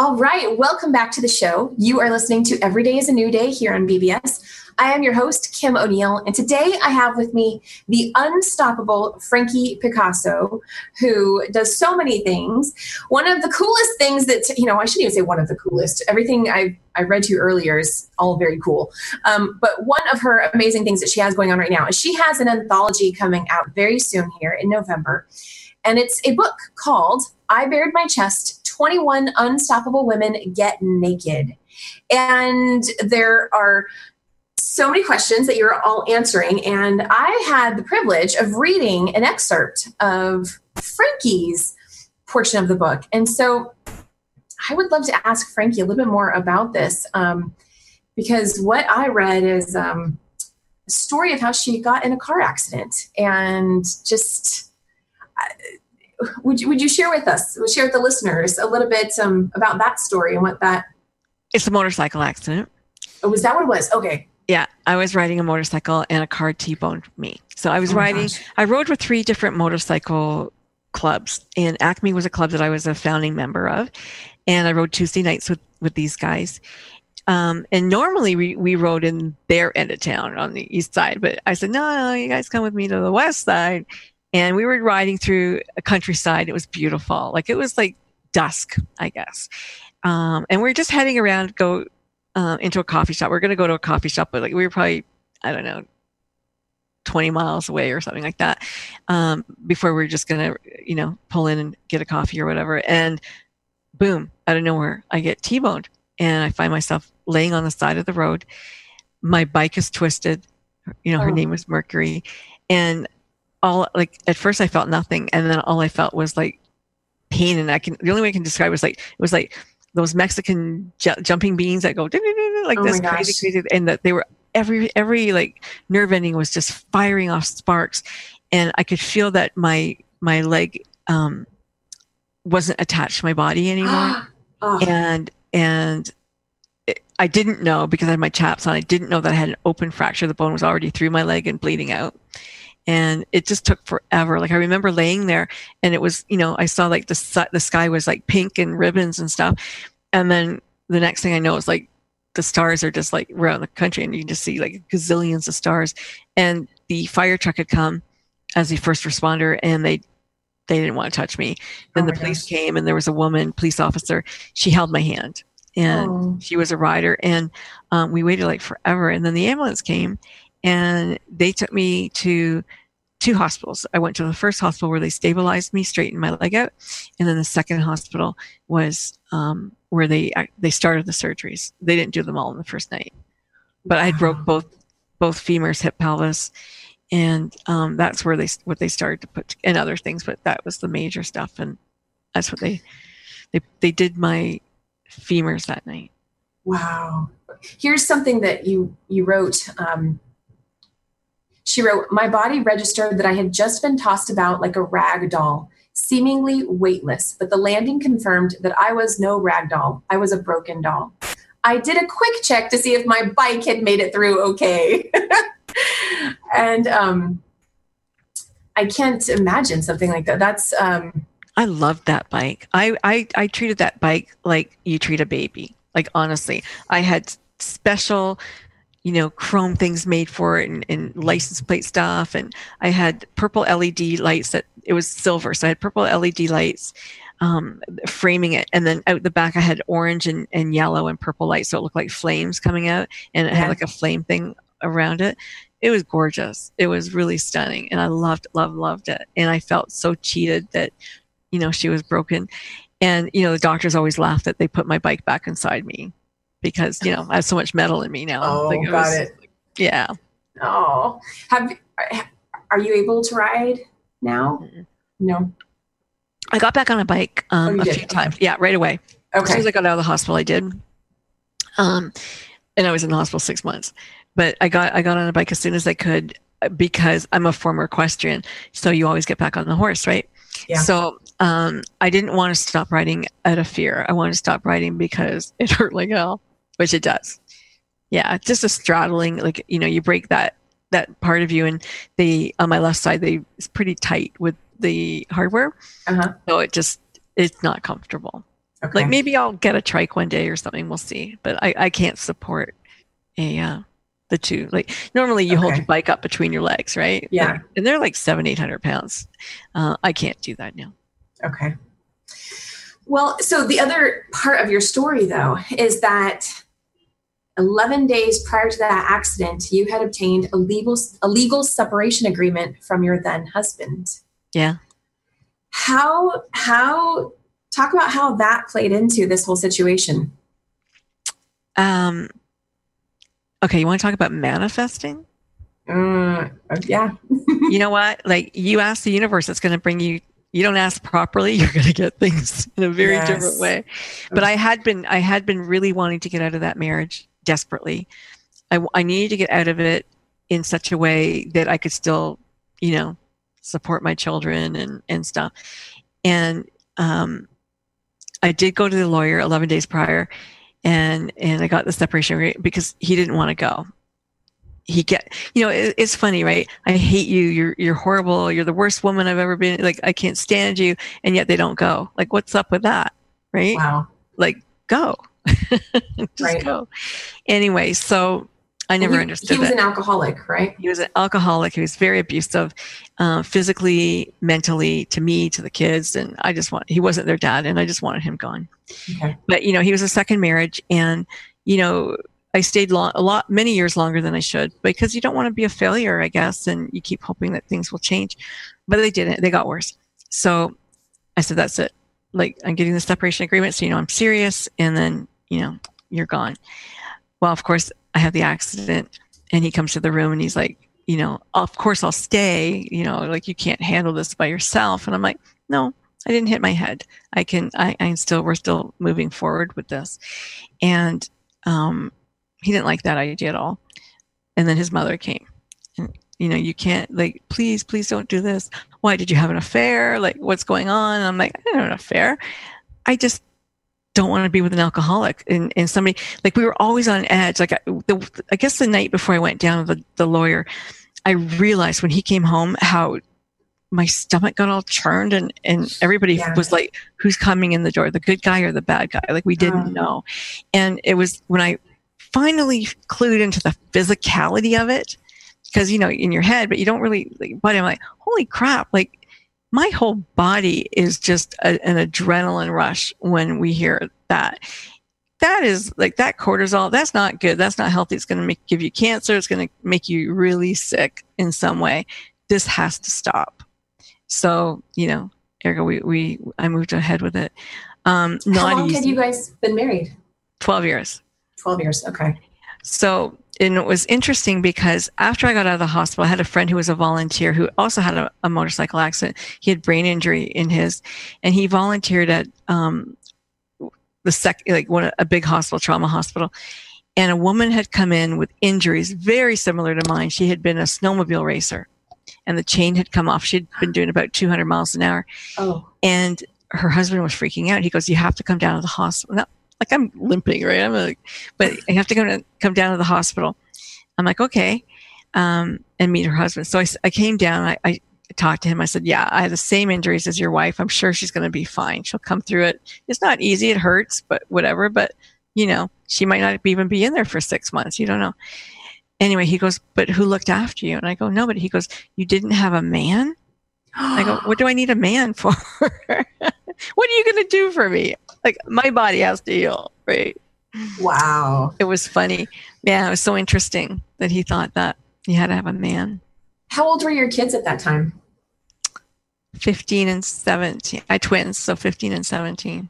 All right, welcome back to the show. You are listening to Every Day is a New Day here on BBS. I am your host, Kim O'Neill, and today I have with me the unstoppable Frankie Picasso, who does so many things. One of the coolest things that, you know, I shouldn't even say one of the coolest. Everything I, I read to you earlier is all very cool. Um, but one of her amazing things that she has going on right now is she has an anthology coming out very soon here in November. And it's a book called I Bared My Chest 21 Unstoppable Women Get Naked. And there are so many questions that you're all answering. And I had the privilege of reading an excerpt of Frankie's portion of the book. And so I would love to ask Frankie a little bit more about this um, because what I read is um, a story of how she got in a car accident and just. Would you, would you share with us, share with the listeners a little bit um, about that story and what that? It's a motorcycle accident. Oh, was that what it was? Okay. Yeah, I was riding a motorcycle and a car T-boned me. So I was oh riding. Gosh. I rode with three different motorcycle clubs, and Acme was a club that I was a founding member of, and I rode Tuesday nights with with these guys. Um, and normally we, we rode in their end of town on the east side, but I said, no, no, you guys come with me to the west side and we were riding through a countryside. It was beautiful. Like it was like dusk, I guess. Um, and we are just heading around, go uh, into a coffee shop. We are going to go to a coffee shop, but like we were probably, I don't know, 20 miles away or something like that um, before we are just going to, you know, pull in and get a coffee or whatever. And boom, out of nowhere, I get T-boned and I find myself laying on the side of the road. My bike is twisted. You know, her oh. name was Mercury. And all like at first I felt nothing, and then all I felt was like pain, and I can the only way I can describe it was like it was like those Mexican ju- jumping beans that go like Oh this crazy, crazy, and that they were every every like nerve ending was just firing off sparks, and I could feel that my my leg um, wasn't attached to my body anymore, oh, and and I didn't know because I had my chaps on. I didn't know that I had an open fracture. The bone was already through my leg and bleeding out. And it just took forever. Like I remember laying there, and it was, you know, I saw like the the sky was like pink and ribbons and stuff. And then the next thing I know is like the stars are just like around the country, and you can just see like gazillions of stars. And the fire truck had come as the first responder, and they they didn't want to touch me. Then Oh the police gosh. came, and there was a woman police officer. She held my hand, and Oh. she was a rider and um, we waited like forever and then the ambulance came and they took me to two hospitals. I went to the first hospital where they stabilized me straightened my leg out. And then the second hospital was um, where they they started the surgeries. They didn't do them all in the first night. But i broke both both femurs hip pelvis. And um, that's where they what they started to put and other things but that was the major stuff. And that's what they they, they did my femurs that night. Wow. Here's something that you you wrote. Um, she wrote, "My body registered that I had just been tossed about like a rag doll, seemingly weightless, but the landing confirmed that I was no rag doll. I was a broken doll. I did a quick check to see if my bike had made it through okay, and um, I can't imagine something like that. That's um, I loved that bike. I, I I treated that bike like you treat a baby. Like honestly, I had special, you know, chrome things made for it and, and license plate stuff, and I had purple LED lights that it was silver, so I had purple LED lights um, framing it, and then out the back I had orange and, and yellow and purple lights, so it looked like flames coming out, and it Yeah. had like a flame thing around it. It was gorgeous. It was really stunning, and I loved, loved, loved it. And I felt so cheated that you know she was broken and you know the doctors always laugh that they put my bike back inside me because you know i have so much metal in me now oh, Like, got was- it. yeah Oh, have are you able to ride now? Mm-mm. No. i got back on a bike Oh, um, you a did? few times yeah right away Okay. as soon as i got out of the hospital i did um, and i was in the hospital six months but i got i got on a bike as soon as i could uh, because i'm a former equestrian so you always get back on the horse right Yeah. so um, i didn't want to stop riding out of fear i wanted to stop riding because it hurt like hell which it does yeah just a straddling like you know you break that that part of you and they on my left side they it's pretty tight with the hardware Uh-huh. so it just it's not comfortable Okay. like maybe i'll get a trike one day or something we'll see but i i can't support a uh the two like normally you hold Okay. your bike up between your legs right Yeah. Like, and they're like seven eight hundred pounds uh i can't do that now Okay. Well, so the other part of your story, though, is that 11 days prior to that accident, you had obtained a legal, a legal separation agreement from your then husband. yeah How, how, talk about how that played into this whole situation. um okay you want to talk about manifesting Mm, yeah. you know what? Like you ask the universe, it's going to bring you. You don't ask properly, you're going to get things in a very Yes. different way. But I had been, I had been really wanting to get out of that marriage desperately. I, I needed to get out of it in such a way that I could still, you know, support my children and and stuff. And um, I did go to the lawyer 11 days prior, and and I got the separation because he didn't want to go. He get you know it, it's funny right? I hate you. You're you're horrible. You're the worst woman i've ever been like i can't stand you and yet they don't go. Like what's up with that right? Wow. like go just Right. go. Anyway so i never he, understood He was that. an alcoholic, right? he was an alcoholic. He was very abusive uh, physically mentally to me to the kids and i just want he wasn't their dad and i just wanted him gone. Okay. but you know he was a second marriage and you know i stayed long, a lot many years longer than i should because you don't want to be a failure i guess and you keep hoping that things will change. But they didn't they got worse. So i said that's it. Like i'm getting the separation agreement so you know i'm serious and then you know you're gone well of course i have the accident and he comes to the room and he's like you know of course i'll stay you know like you can't handle this by yourself and i'm like no I didn't hit my head. I can, I, I'm still, we're still moving forward with this. And um, he didn't like that idea at all. And then his mother came. And, you know, you can't, like, please, please don't do this. Why did you have an affair? Like, what's going on? And I'm like, I don't have an affair. I just don't want to be with an alcoholic and, and somebody like we were always on edge like I, the, I guess the night before i went down with the, the lawyer i realized when he came home how my stomach got all churned and, and everybody yeah. was like, who's coming in the door, the good guy or the bad guy? Like we didn't oh. know. And it was when I finally clued into the physicality of it, because, you know, in your head, but you don't really, like, but I'm like, holy crap, like my whole body is just a, an adrenaline rush when we hear that. That is like that cortisol. That's not good. That's not healthy. It's going to make give you cancer. It's going to make you really sick in some way. This has to stop. So, you know, ergo, we, we I moved ahead with it. Um, How long had you guys been married? 12 years. 12 years. Okay. So, and it was interesting because after I got out of the hospital, I had a friend who was a volunteer who also had a, a motorcycle accident. He had brain injury in his, and he volunteered at um, the sec, like one a big hospital, trauma hospital. And a woman had come in with injuries very similar to mine. She had been a snowmobile racer and the chain had come off. She'd been doing about 200 miles an hour. Oh. And her husband was freaking out. He goes, You have to come down to the hospital. Like I'm limping, right? I'm like, but I have to come, to, come down to the hospital. I'm like, Okay. Um, and meet her husband. So I, I came down. I, I talked to him. I said, Yeah, I have the same injuries as your wife. I'm sure she's going to be fine. She'll come through it. It's not easy. It hurts, but whatever. But, you know, she might not even be in there for six months. You don't know anyway, he goes, but who looked after you? And I go, nobody. He goes, you didn't have a man? I go, what do I need a man for? what are you going to do for me? Like my body has to heal, right? Wow. It was funny. Yeah, it was so interesting that he thought that he had to have a man. How old were your kids at that time? 15 and 17. I twins, so 15 and 17.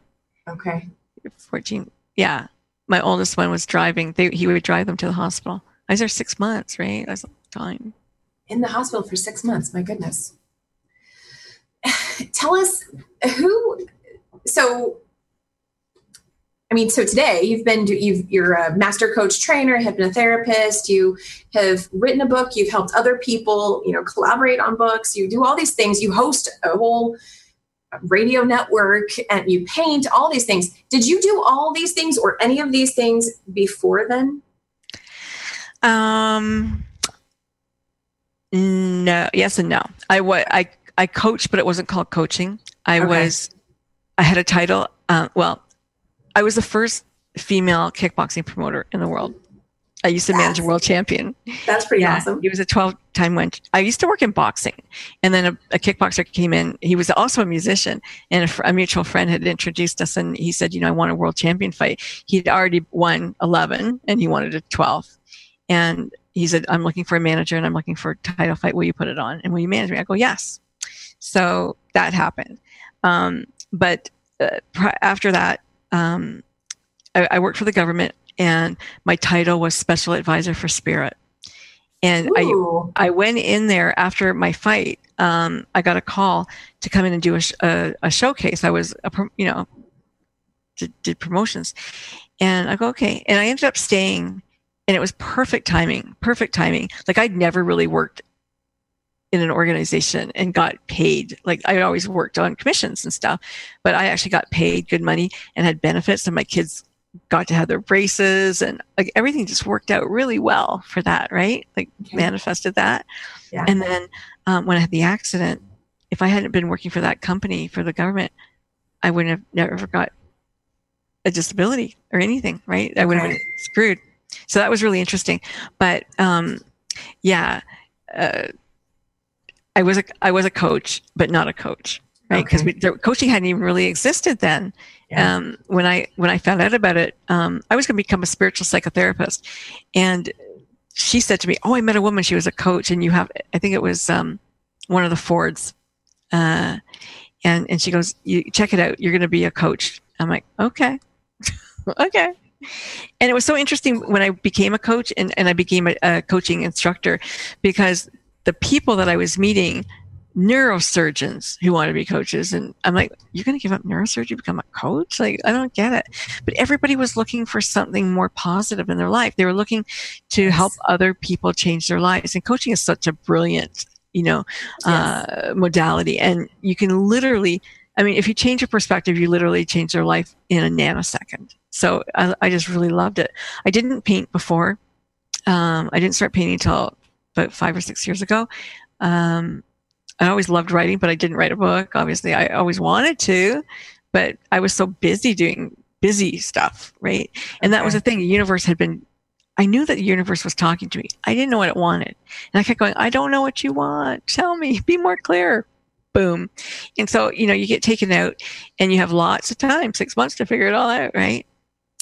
Okay. 14. Yeah. My oldest one was driving. They, he would drive them to the hospital. I was there six months, right? That's a time. In the hospital for six months. My goodness. Tell us who. So, I mean, so today you've been you've you're a master coach trainer, hypnotherapist. You have written a book. You've helped other people. You know, collaborate on books. You do all these things. You host a whole radio network and you paint all these things. Did you do all these things or any of these things before then? Um, no, yes and no. I was I I coached, but it wasn't called coaching. I okay. was I had a title. Uh, well, I was the first female kickboxing promoter in the world. I used to manage a world champion. That's pretty yeah, awesome. He was a 12 time win. I used to work in boxing. And then a, a kickboxer came in. He was also a musician. And a, a, mutual friend had introduced us. And he said, You know, I want a world champion fight. He'd already won 11 and he wanted a 12. And he said, I'm looking for a manager and I'm looking for a title fight. Will you put it on? And will you manage me? I go, yes. So that happened. Um, but uh, pr- after that, um, I, I, worked for the government and my title was special advisor for spirit. And I, I went in there after my fight. Um, I got a call to come in and do a, a, a showcase. I was, a, you know, did, did promotions. And I go, okay. And I ended up staying and it was perfect timing perfect timing like i'd never really worked in an organization and got paid like i always worked on commissions and stuff but i actually got paid good money and had benefits and my kids got to have their braces and like everything just worked out really well for that right like okay. manifested that yeah. and then um, when i had the accident if i hadn't been working for that company for the government i wouldn't have never got a disability or anything right i would have been screwed so that was really interesting. But um, yeah, uh, I was a I was a coach, but not a coach, right? Because okay. coaching hadn't even really existed then. Yeah. Um, when I when I found out about it, um, I was going to become a spiritual psychotherapist, and she said to me, "Oh, I met a woman. She was a coach, and you have I think it was um, one of the Fords." Uh, and and she goes, "You check it out. You're going to be a coach." I'm like, "Okay, okay." And it was so interesting when I became a coach and, and I became a, a coaching instructor because the people that I was meeting neurosurgeons who want to be coaches. And I'm like, you're going to give up neurosurgery, become a coach? Like, I don't get it. But everybody was looking for something more positive in their life. They were looking to help other people change their lives. And coaching is such a brilliant, you know, yes. uh, modality. And you can literally, I mean, if you change your perspective, you literally change their life in a nanosecond. So I, I just really loved it. I didn't paint before. Um, I didn't start painting until about five or six years ago. Um, I always loved writing, but I didn't write a book. Obviously, I always wanted to, but I was so busy doing busy stuff, right? And that was the thing. The universe had been, I knew that the universe was talking to me. I didn't know what it wanted. And I kept going, I don't know what you want. Tell me, be more clear. Boom. And so, you know, you get taken out and you have lots of time, six months to figure it all out, right?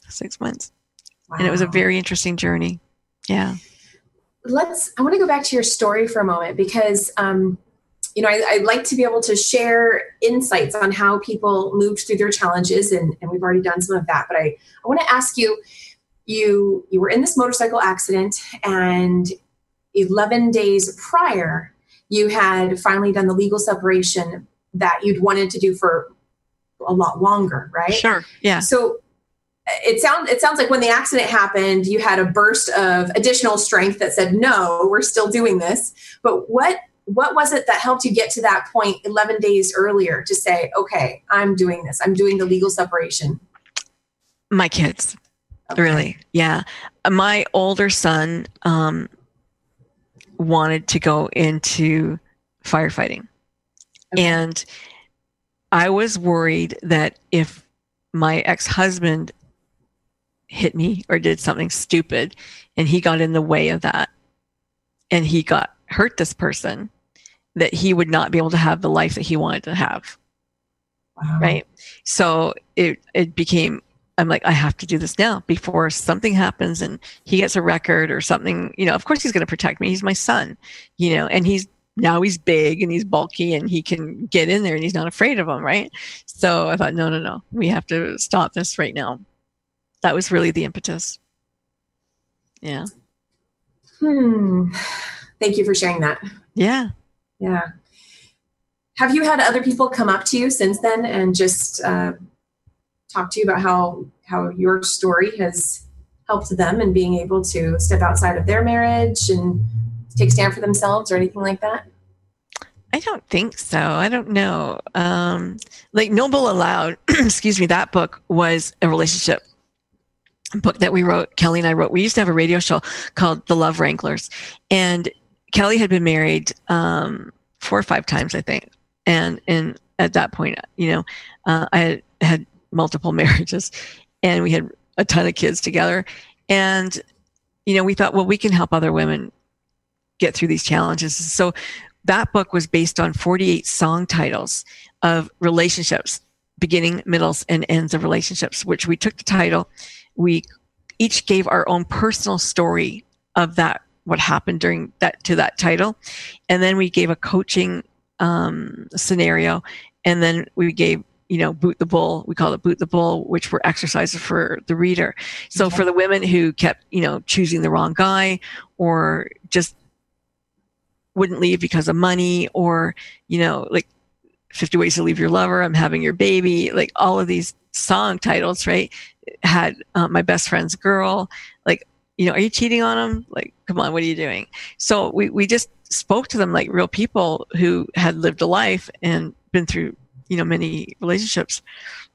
Six months. Wow. And it was a very interesting journey. Yeah. Let's, I want to go back to your story for a moment because, um, you know, I, would like to be able to share insights on how people moved through their challenges, and, and we've already done some of that. But I, I want to ask you, you you were in this motorcycle accident, and 11 days prior, you had finally done the legal separation that you'd wanted to do for a lot longer, right? Sure. Yeah. So it sounds it sounds like when the accident happened, you had a burst of additional strength that said, "No, we're still doing this." But what what was it that helped you get to that point 11 days earlier to say okay i'm doing this i'm doing the legal separation my kids okay. really yeah my older son um, wanted to go into firefighting okay. and i was worried that if my ex-husband hit me or did something stupid and he got in the way of that and he got hurt this person that he would not be able to have the life that he wanted to have. Wow. Right. So it it became I'm like, I have to do this now before something happens and he gets a record or something. You know, of course he's going to protect me. He's my son, you know, and he's now he's big and he's bulky and he can get in there and he's not afraid of him. Right. So I thought, no, no, no, we have to stop this right now. That was really the impetus. Yeah. Hmm. Thank you for sharing that. Yeah. Yeah. Have you had other people come up to you since then and just uh, talk to you about how how your story has helped them in being able to step outside of their marriage and take stand for themselves or anything like that? I don't think so. I don't know. Um, like No Bull Allowed, excuse me, that book was a relationship book that we wrote. Kelly and I wrote. We used to have a radio show called The Love Wranglers, and Kelly had been married um, four or five times, I think, and and at that point, you know, uh, I had, had multiple marriages, and we had a ton of kids together, and you know, we thought, well, we can help other women get through these challenges. So that book was based on 48 song titles of relationships, beginning, middles, and ends of relationships, which we took the title. We each gave our own personal story of that what happened during that to that title. And then we gave a coaching um, scenario. And then we gave you know boot the bull. We call it boot the bull which were exercises for the reader. So okay. for the women who kept you know choosing the wrong guy or just wouldn't leave because of money or you know like 50 ways to leave your lover i'm having your baby like all of these song titles right had uh, my best friend's girl like you know, are you cheating on him? Like, come on, what are you doing? So we, we just spoke to them like real people who had lived a life and been through, you know, many relationships,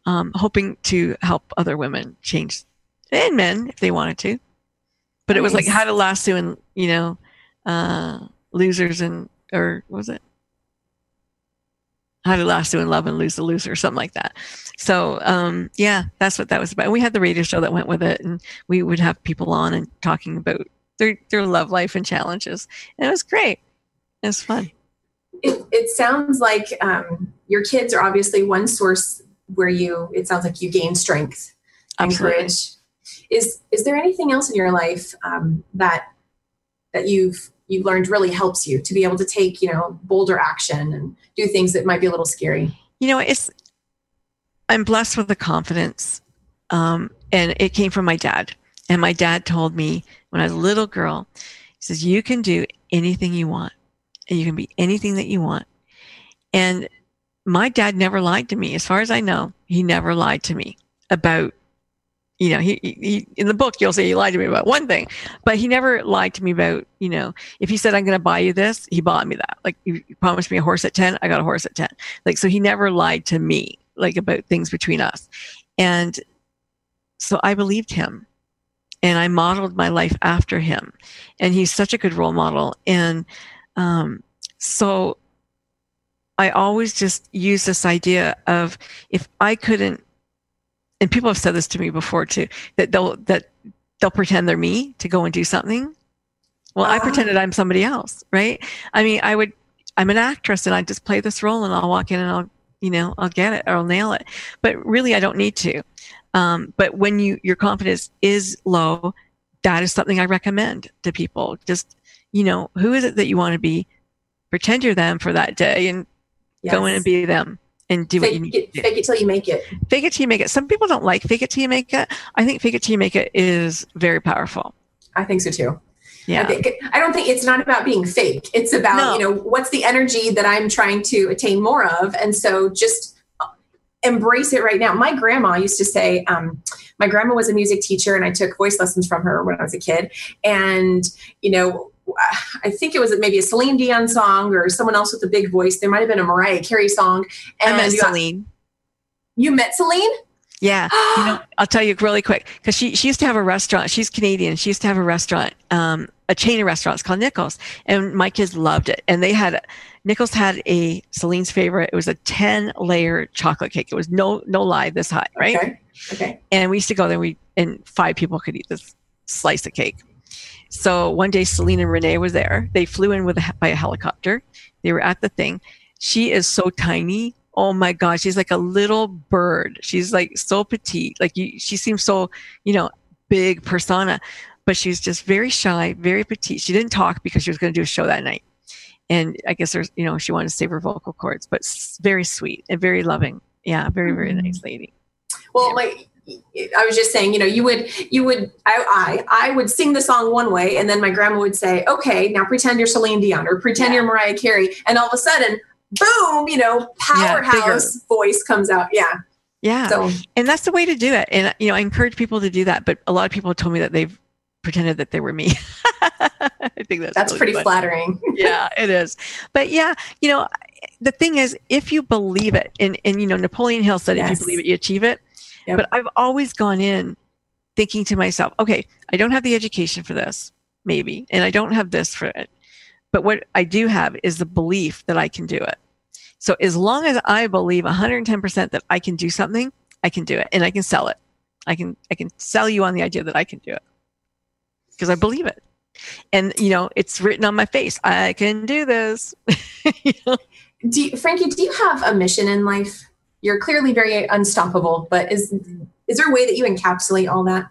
um, hoping to help other women change and men if they wanted to. But nice. it was like how to lasso and, you know, uh, losers and, or was it? How to last in love and lose the loser or something like that. So um, yeah, that's what that was about. We had the radio show that went with it, and we would have people on and talking about their their love life and challenges, and it was great. It was fun. It, it sounds like um, your kids are obviously one source where you. It sounds like you gain strength and courage. Is is there anything else in your life um, that that you've you learned really helps you to be able to take you know bolder action and do things that might be a little scary. You know it's i'm blessed with the confidence um, and it came from my dad. And my dad told me when i was a little girl he says you can do anything you want. And you can be anything that you want. And my dad never lied to me. As far as I know, he never lied to me about, you know, he, he in the book, you'll say he lied to me about one thing, but he never lied to me about, you know, if he said, I'm going to buy you this, he bought me that. Like, you promised me a horse at 10, I got a horse at 10. Like, so he never lied to me, like, about things between us. And so I believed him and I modeled my life after him. And he's such a good role model. And um, so I always just use this idea of if I couldn't, and people have said this to me before too, that they'll that they'll pretend they're me to go and do something. Well, uh-huh. I pretended I'm somebody else, right? I mean, I would. I'm an actress, and I just play this role, and I'll walk in and I'll, you know, I'll get it or I'll nail it. But really, I don't need to. Um, but when you your confidence is low, that is something I recommend to people. Just you know, who is it that you want to be? Pretend you're them for that day and yes. go in and be them and do fake what you need. It, fake it till you make it. Fake it till you make it. Some people don't like fake it till you make it. I think fake it till you make it is very powerful. I think so too. Yeah. I, think, I don't think it's not about being fake. It's about, no. you know, what's the energy that I'm trying to attain more of. And so just embrace it right now. My grandma used to say, um, my grandma was a music teacher and I took voice lessons from her when I was a kid. And, you know, I think it was maybe a Celine Dion song or someone else with a big voice. There might have been a Mariah Carey song. And I met Celine. you met Celine? Yeah, you know, I'll tell you really quick because she she used to have a restaurant. She's Canadian. She used to have a restaurant, um, a chain of restaurants called Nickels, and my kids loved it. And they had Nickels had a Celine's favorite. It was a ten layer chocolate cake. It was no no lie this high, right? Okay. Okay. And we used to go there. We and five people could eat this slice of cake. So one day, Celine and Renee was there. They flew in with a, by a helicopter. They were at the thing. She is so tiny. Oh my God, she's like a little bird. She's like so petite. Like you, she seems so, you know, big persona, but she's just very shy, very petite. She didn't talk because she was going to do a show that night. And I guess there's, you know, she wanted to save her vocal cords, but very sweet and very loving. Yeah, very, very mm-hmm. nice lady. Well, yeah. like I was just saying, you know, you would, you would, I, I, I would sing the song one way, and then my grandma would say, "Okay, now pretend you're Celine Dion or pretend yeah. you're Mariah Carey," and all of a sudden, boom, you know, powerhouse yeah, voice comes out. Yeah, yeah. So, and that's the way to do it. And you know, I encourage people to do that. But a lot of people told me that they've pretended that they were me. I think that's that's really pretty funny. flattering. yeah, it is. But yeah, you know, the thing is, if you believe it, and and you know, Napoleon Hill said, yes. if you believe it, you achieve it. Yep. But I've always gone in thinking to myself, okay, I don't have the education for this, maybe, and I don't have this for it. But what I do have is the belief that I can do it. So as long as I believe 110% that I can do something, I can do it and I can sell it. I can I can sell you on the idea that I can do it. Because I believe it. And you know, it's written on my face. I can do this. you know? do you, Frankie, do you have a mission in life? You're clearly very unstoppable but is is there a way that you encapsulate all that?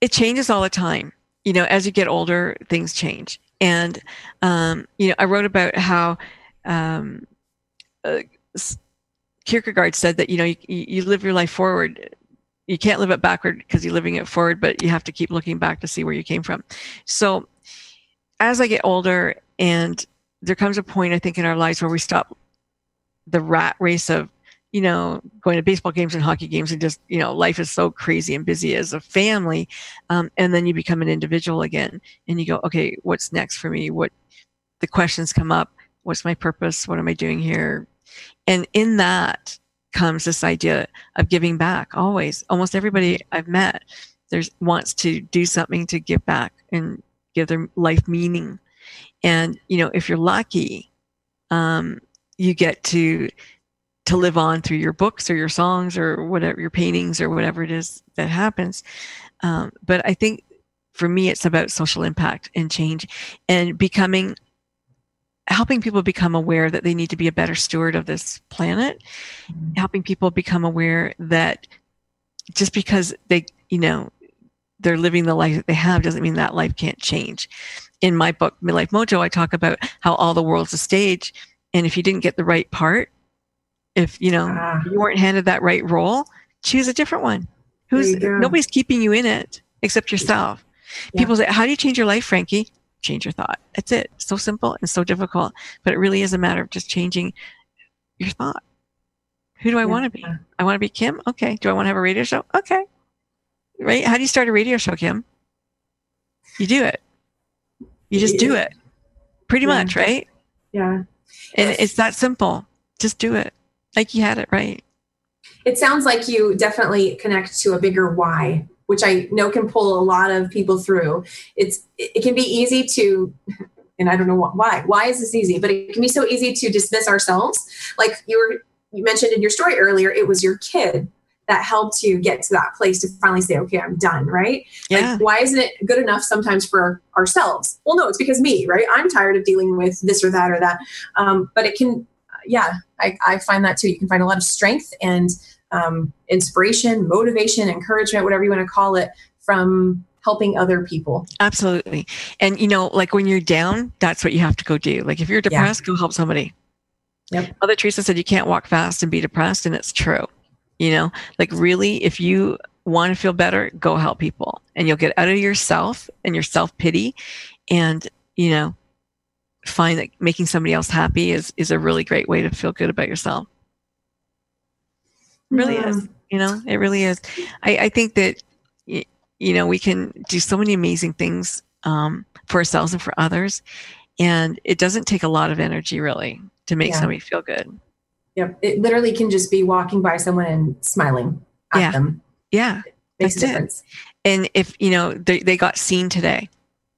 It changes all the time. You know as you get older things change. And um, you know i wrote about how um, uh, kierkegaard said that you know you, you live your life forward. You can't live it backward because you're living it forward but you have to keep looking back to see where you came from. So as i get older and there comes a point i think in our lives where we stop the rat race of you know, going to baseball games and hockey games and just, you know, life is so crazy and busy as a family. Um, and then you become an individual again and you go, okay, what's next for me? What the questions come up? What's my purpose? What am I doing here? And in that comes this idea of giving back always. Almost everybody I've met there's wants to do something to give back and give their life meaning. And, you know, if you're lucky, um, you get to to live on through your books or your songs or whatever your paintings or whatever it is that happens um, but i think for me it's about social impact and change and becoming helping people become aware that they need to be a better steward of this planet mm-hmm. helping people become aware that just because they you know they're living the life that they have doesn't mean that life can't change in my book midlife mojo i talk about how all the world's a stage and if you didn't get the right part if you know ah. you weren't handed that right role, choose a different one. Who's nobody's keeping you in it except yourself. Yeah. People say, "How do you change your life, Frankie?" change your thought. That's it. So simple and so difficult, but it really is a matter of just changing your thought. Who do I Yeah. want to be? I want to be Kim. Okay. Do I want to have a radio show? Okay. Right? How do you start a radio show, Kim? You do it. You just do it. Pretty Yeah. much, right? Yeah. And it's that simple. Just do it. Like you had it right. It sounds like you definitely connect to a bigger why, which I know can pull a lot of people through. It's it can be easy to and I don't know what, why. Why is this easy? But it can be so easy to dismiss ourselves. Like you were you mentioned in your story earlier, it was your kid that helped you get to that place to finally say, okay, I'm done, right? Yeah. Like, why isn't it good enough sometimes for ourselves? Well, no, it's because me, right? I'm tired of dealing with this or that or that. Um, but it can, yeah, I, I find that too. You can find a lot of strength and um, inspiration, motivation, encouragement, whatever you want to call it, from helping other people. Absolutely. And you know, like when you're down, that's what you have to go do. Like if you're Yeah. depressed, go help somebody. Yep. Mother Teresa said you can't walk fast and be depressed, and it's true. You know, like really, if you want to feel better, go help people, and you'll get out of yourself and your self pity, and you know, find that making somebody else happy is is a really great way to feel good about yourself. It really Yeah. is. You know, it really is. I, I think that you know we can do so many amazing things um, for ourselves and for others, and it doesn't take a lot of energy really to make Yeah. somebody feel good. Yep. It literally can just be walking by someone and smiling at Yeah. them. Yeah, Makes That's a it. difference. and if you know they, they got seen today,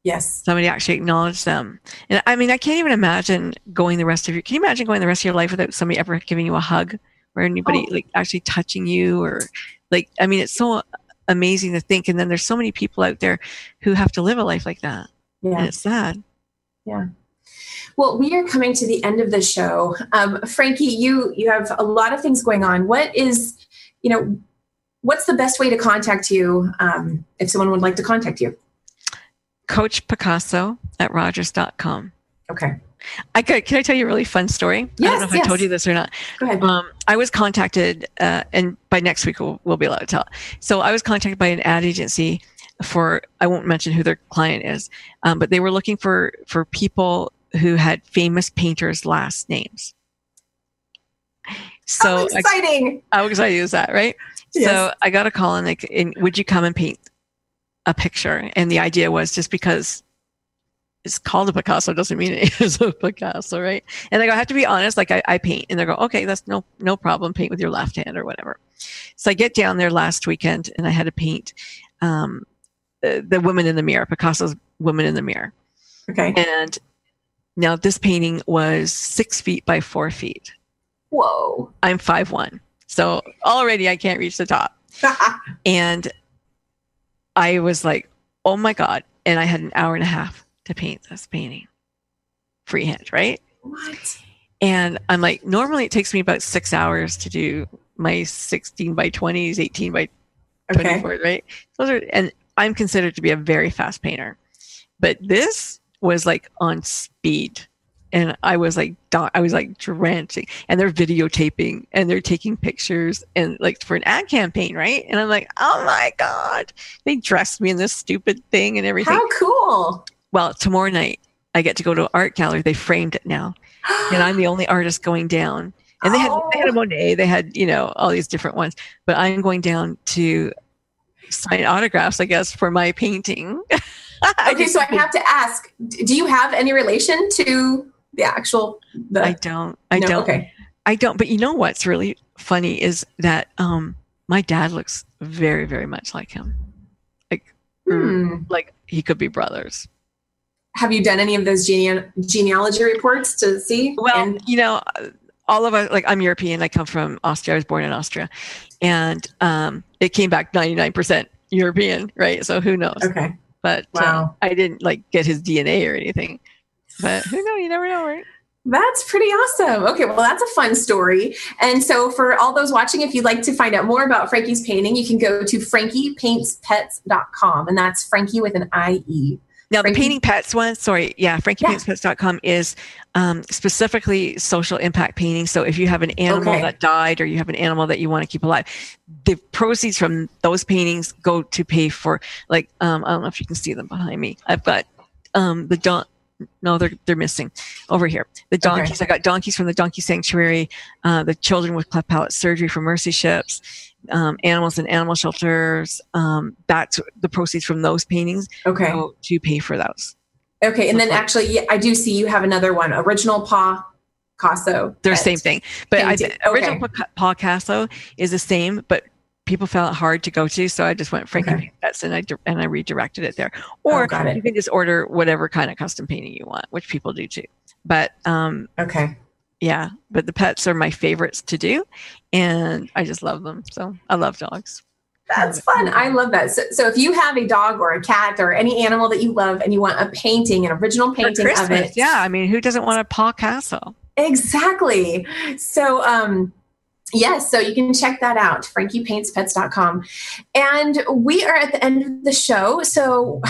Yes. somebody actually acknowledged them, and I mean I can't even imagine going the rest of your. Can you imagine going the rest of your life without somebody ever giving you a hug or anybody Oh. like actually touching you or like I mean it's so amazing to think, and then there's so many people out there who have to live a life like that, and Yeah. it's sad. Yeah. Well, we are coming to the end of the show. Um, Frankie, you you have a lot of things going on. What is, you know, what's the best way to contact you um, if someone would like to contact you? Coach Picasso at Rogers.com. Okay. I could, can I tell you a really fun story? I don't Yes, know if I told you this or not. Go ahead. Um, I was contacted, uh, and by next week we'll, we'll be allowed to tell. So I was contacted by an ad agency for I won't mention who their client is, um, but they were looking for for people who had famous painters' last names. So How I, exciting! how excited is that, right? Yes. So I got a call and like, and would you come and paint a picture? And the idea was just because it's called a Picasso doesn't mean it is a Picasso, right? And I go, I have to be honest, like I, I paint, and they go, okay, that's no no problem, paint with your left hand or whatever. So I get down there last weekend, and I had to paint um, the, the woman in the mirror, Picasso's woman in the mirror, Okay. and now this painting was six feet by four feet. Whoa. I'm five one, so already I can't reach the top. And I was like, oh my God. And I had an hour and a half to paint this painting freehand, right? what? And I'm like, normally it takes me about six hours to do my 16 by 20s, 18 by Okay. 24, right? Those are, and I'm considered to be a very fast painter. But this was like on speed. And I was like, I was like drenching, and they're videotaping and they're taking pictures and like for an ad campaign, right? And I'm like, oh my God, they dressed me in this stupid thing and everything. How cool! Well, tomorrow night, I get to go to an art gallery. They framed it now and I'm the only artist going down. And they had they had a Oh. Monet, they had you know all these different ones, but I'm going down to sign autographs, I guess, for my painting. Okay, so I have to ask: Do you have any relation to the actual? The I don't, I No? don't, Okay. I don't. But you know what's really funny is that um, my dad looks very, very much like him. Hmm. Like he could be brothers. Have you done any of those gene- genealogy reports to see? Well, And- you know, all of us, like I'm European. I come from Austria. I was born in Austria, and um, it came back 99% European, right? So who knows? okay. But uh, Wow. I didn't like get his DNA or anything. But who knows? You never know, right? That's pretty awesome. Okay, well, that's a fun story. And so, for all those watching, if you'd like to find out more about Frankie's painting, you can go to frankiepaintspets.com. And that's Frankie with an IE. Now, Frankie- the painting pets one, sorry, yeah, frankiepaintspets.com is um, specifically social impact painting. So if you have an animal Okay. that died or you have an animal that you want to keep alive, the proceeds from those paintings go to pay for, like, um, I don't know if you can see them behind me. I've got um, the don. No, they're they're missing over here. The donkeys. Okay. I got donkeys from the Donkey Sanctuary. Uh, the children with cleft palate surgery from Mercy Ships. Um, animals in animal shelters. Um, that's the proceeds from those paintings. Okay. To pay for those. Okay, and then actually, yeah, I do see you have another one, original paw Picasso. They're the same thing, but I, original okay. Picasso is the same, but people found it hard to go to, so I just went Frankie okay. Pets and I and I redirected it there. Or oh, you can just order whatever kind of custom painting you want, which people do too. But um, okay, yeah, but the pets are my favorites to do, and I just love them. So I love dogs. That's fun. I love that. So, so if you have a dog or a cat or any animal that you love and you want a painting, an original painting of it. Yeah. I mean, who doesn't want a paw castle? Exactly. So, um, Yes, so you can check that out, frankiepaintspets.com. And we are at the end of the show. So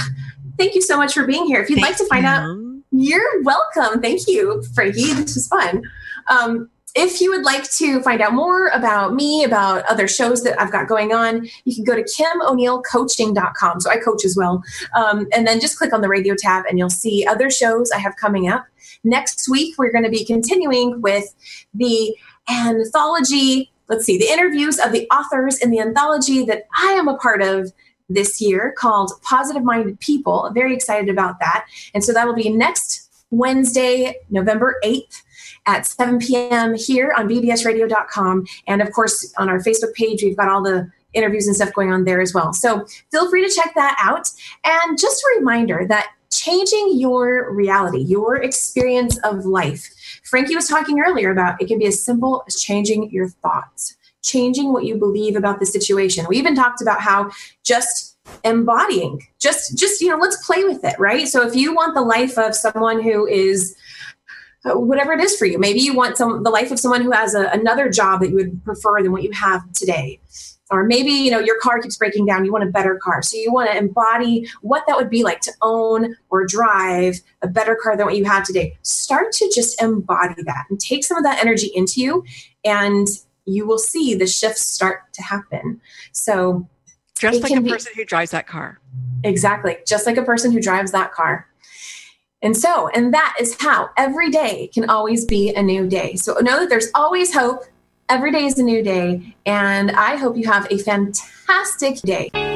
thank you so much for being here. If you'd Thank like to find you. out, you're welcome. Thank you, Frankie. This was fun. Um, if you would like to find out more about me, about other shows that I've got going on, you can go to kimoneilcoaching.com. So I coach as well. Um, and then just click on the radio tab and you'll see other shows I have coming up. Next week, we're going to be continuing with the anthology. Let's see, the interviews of the authors in the anthology that I am a part of this year called Positive Minded People. Very excited about that. And so that'll be next Wednesday, November 8th at 7 p.m. here on bbsradio.com. And of course, on our Facebook page, we've got all the interviews and stuff going on there as well. So feel free to check that out. And just a reminder that changing your reality, your experience of life, Frankie was talking earlier about it can be as simple as changing your thoughts, changing what you believe about the situation. We even talked about how just embodying, just just you know, let's play with it, right? So if you want the life of someone who is uh, whatever it is for you. Maybe you want some the life of someone who has a, another job that you would prefer than what you have today. Or maybe you know your car keeps breaking down. You want a better car, so you want to embody what that would be like to own or drive a better car than what you have today. Start to just embody that and take some of that energy into you, and you will see the shifts start to happen. So, just like a person be, who drives that car. Exactly, just like a person who drives that car. And so, and that is how every day can always be a new day. So know that there's always hope. Every day is a new day. And I hope you have a fantastic day.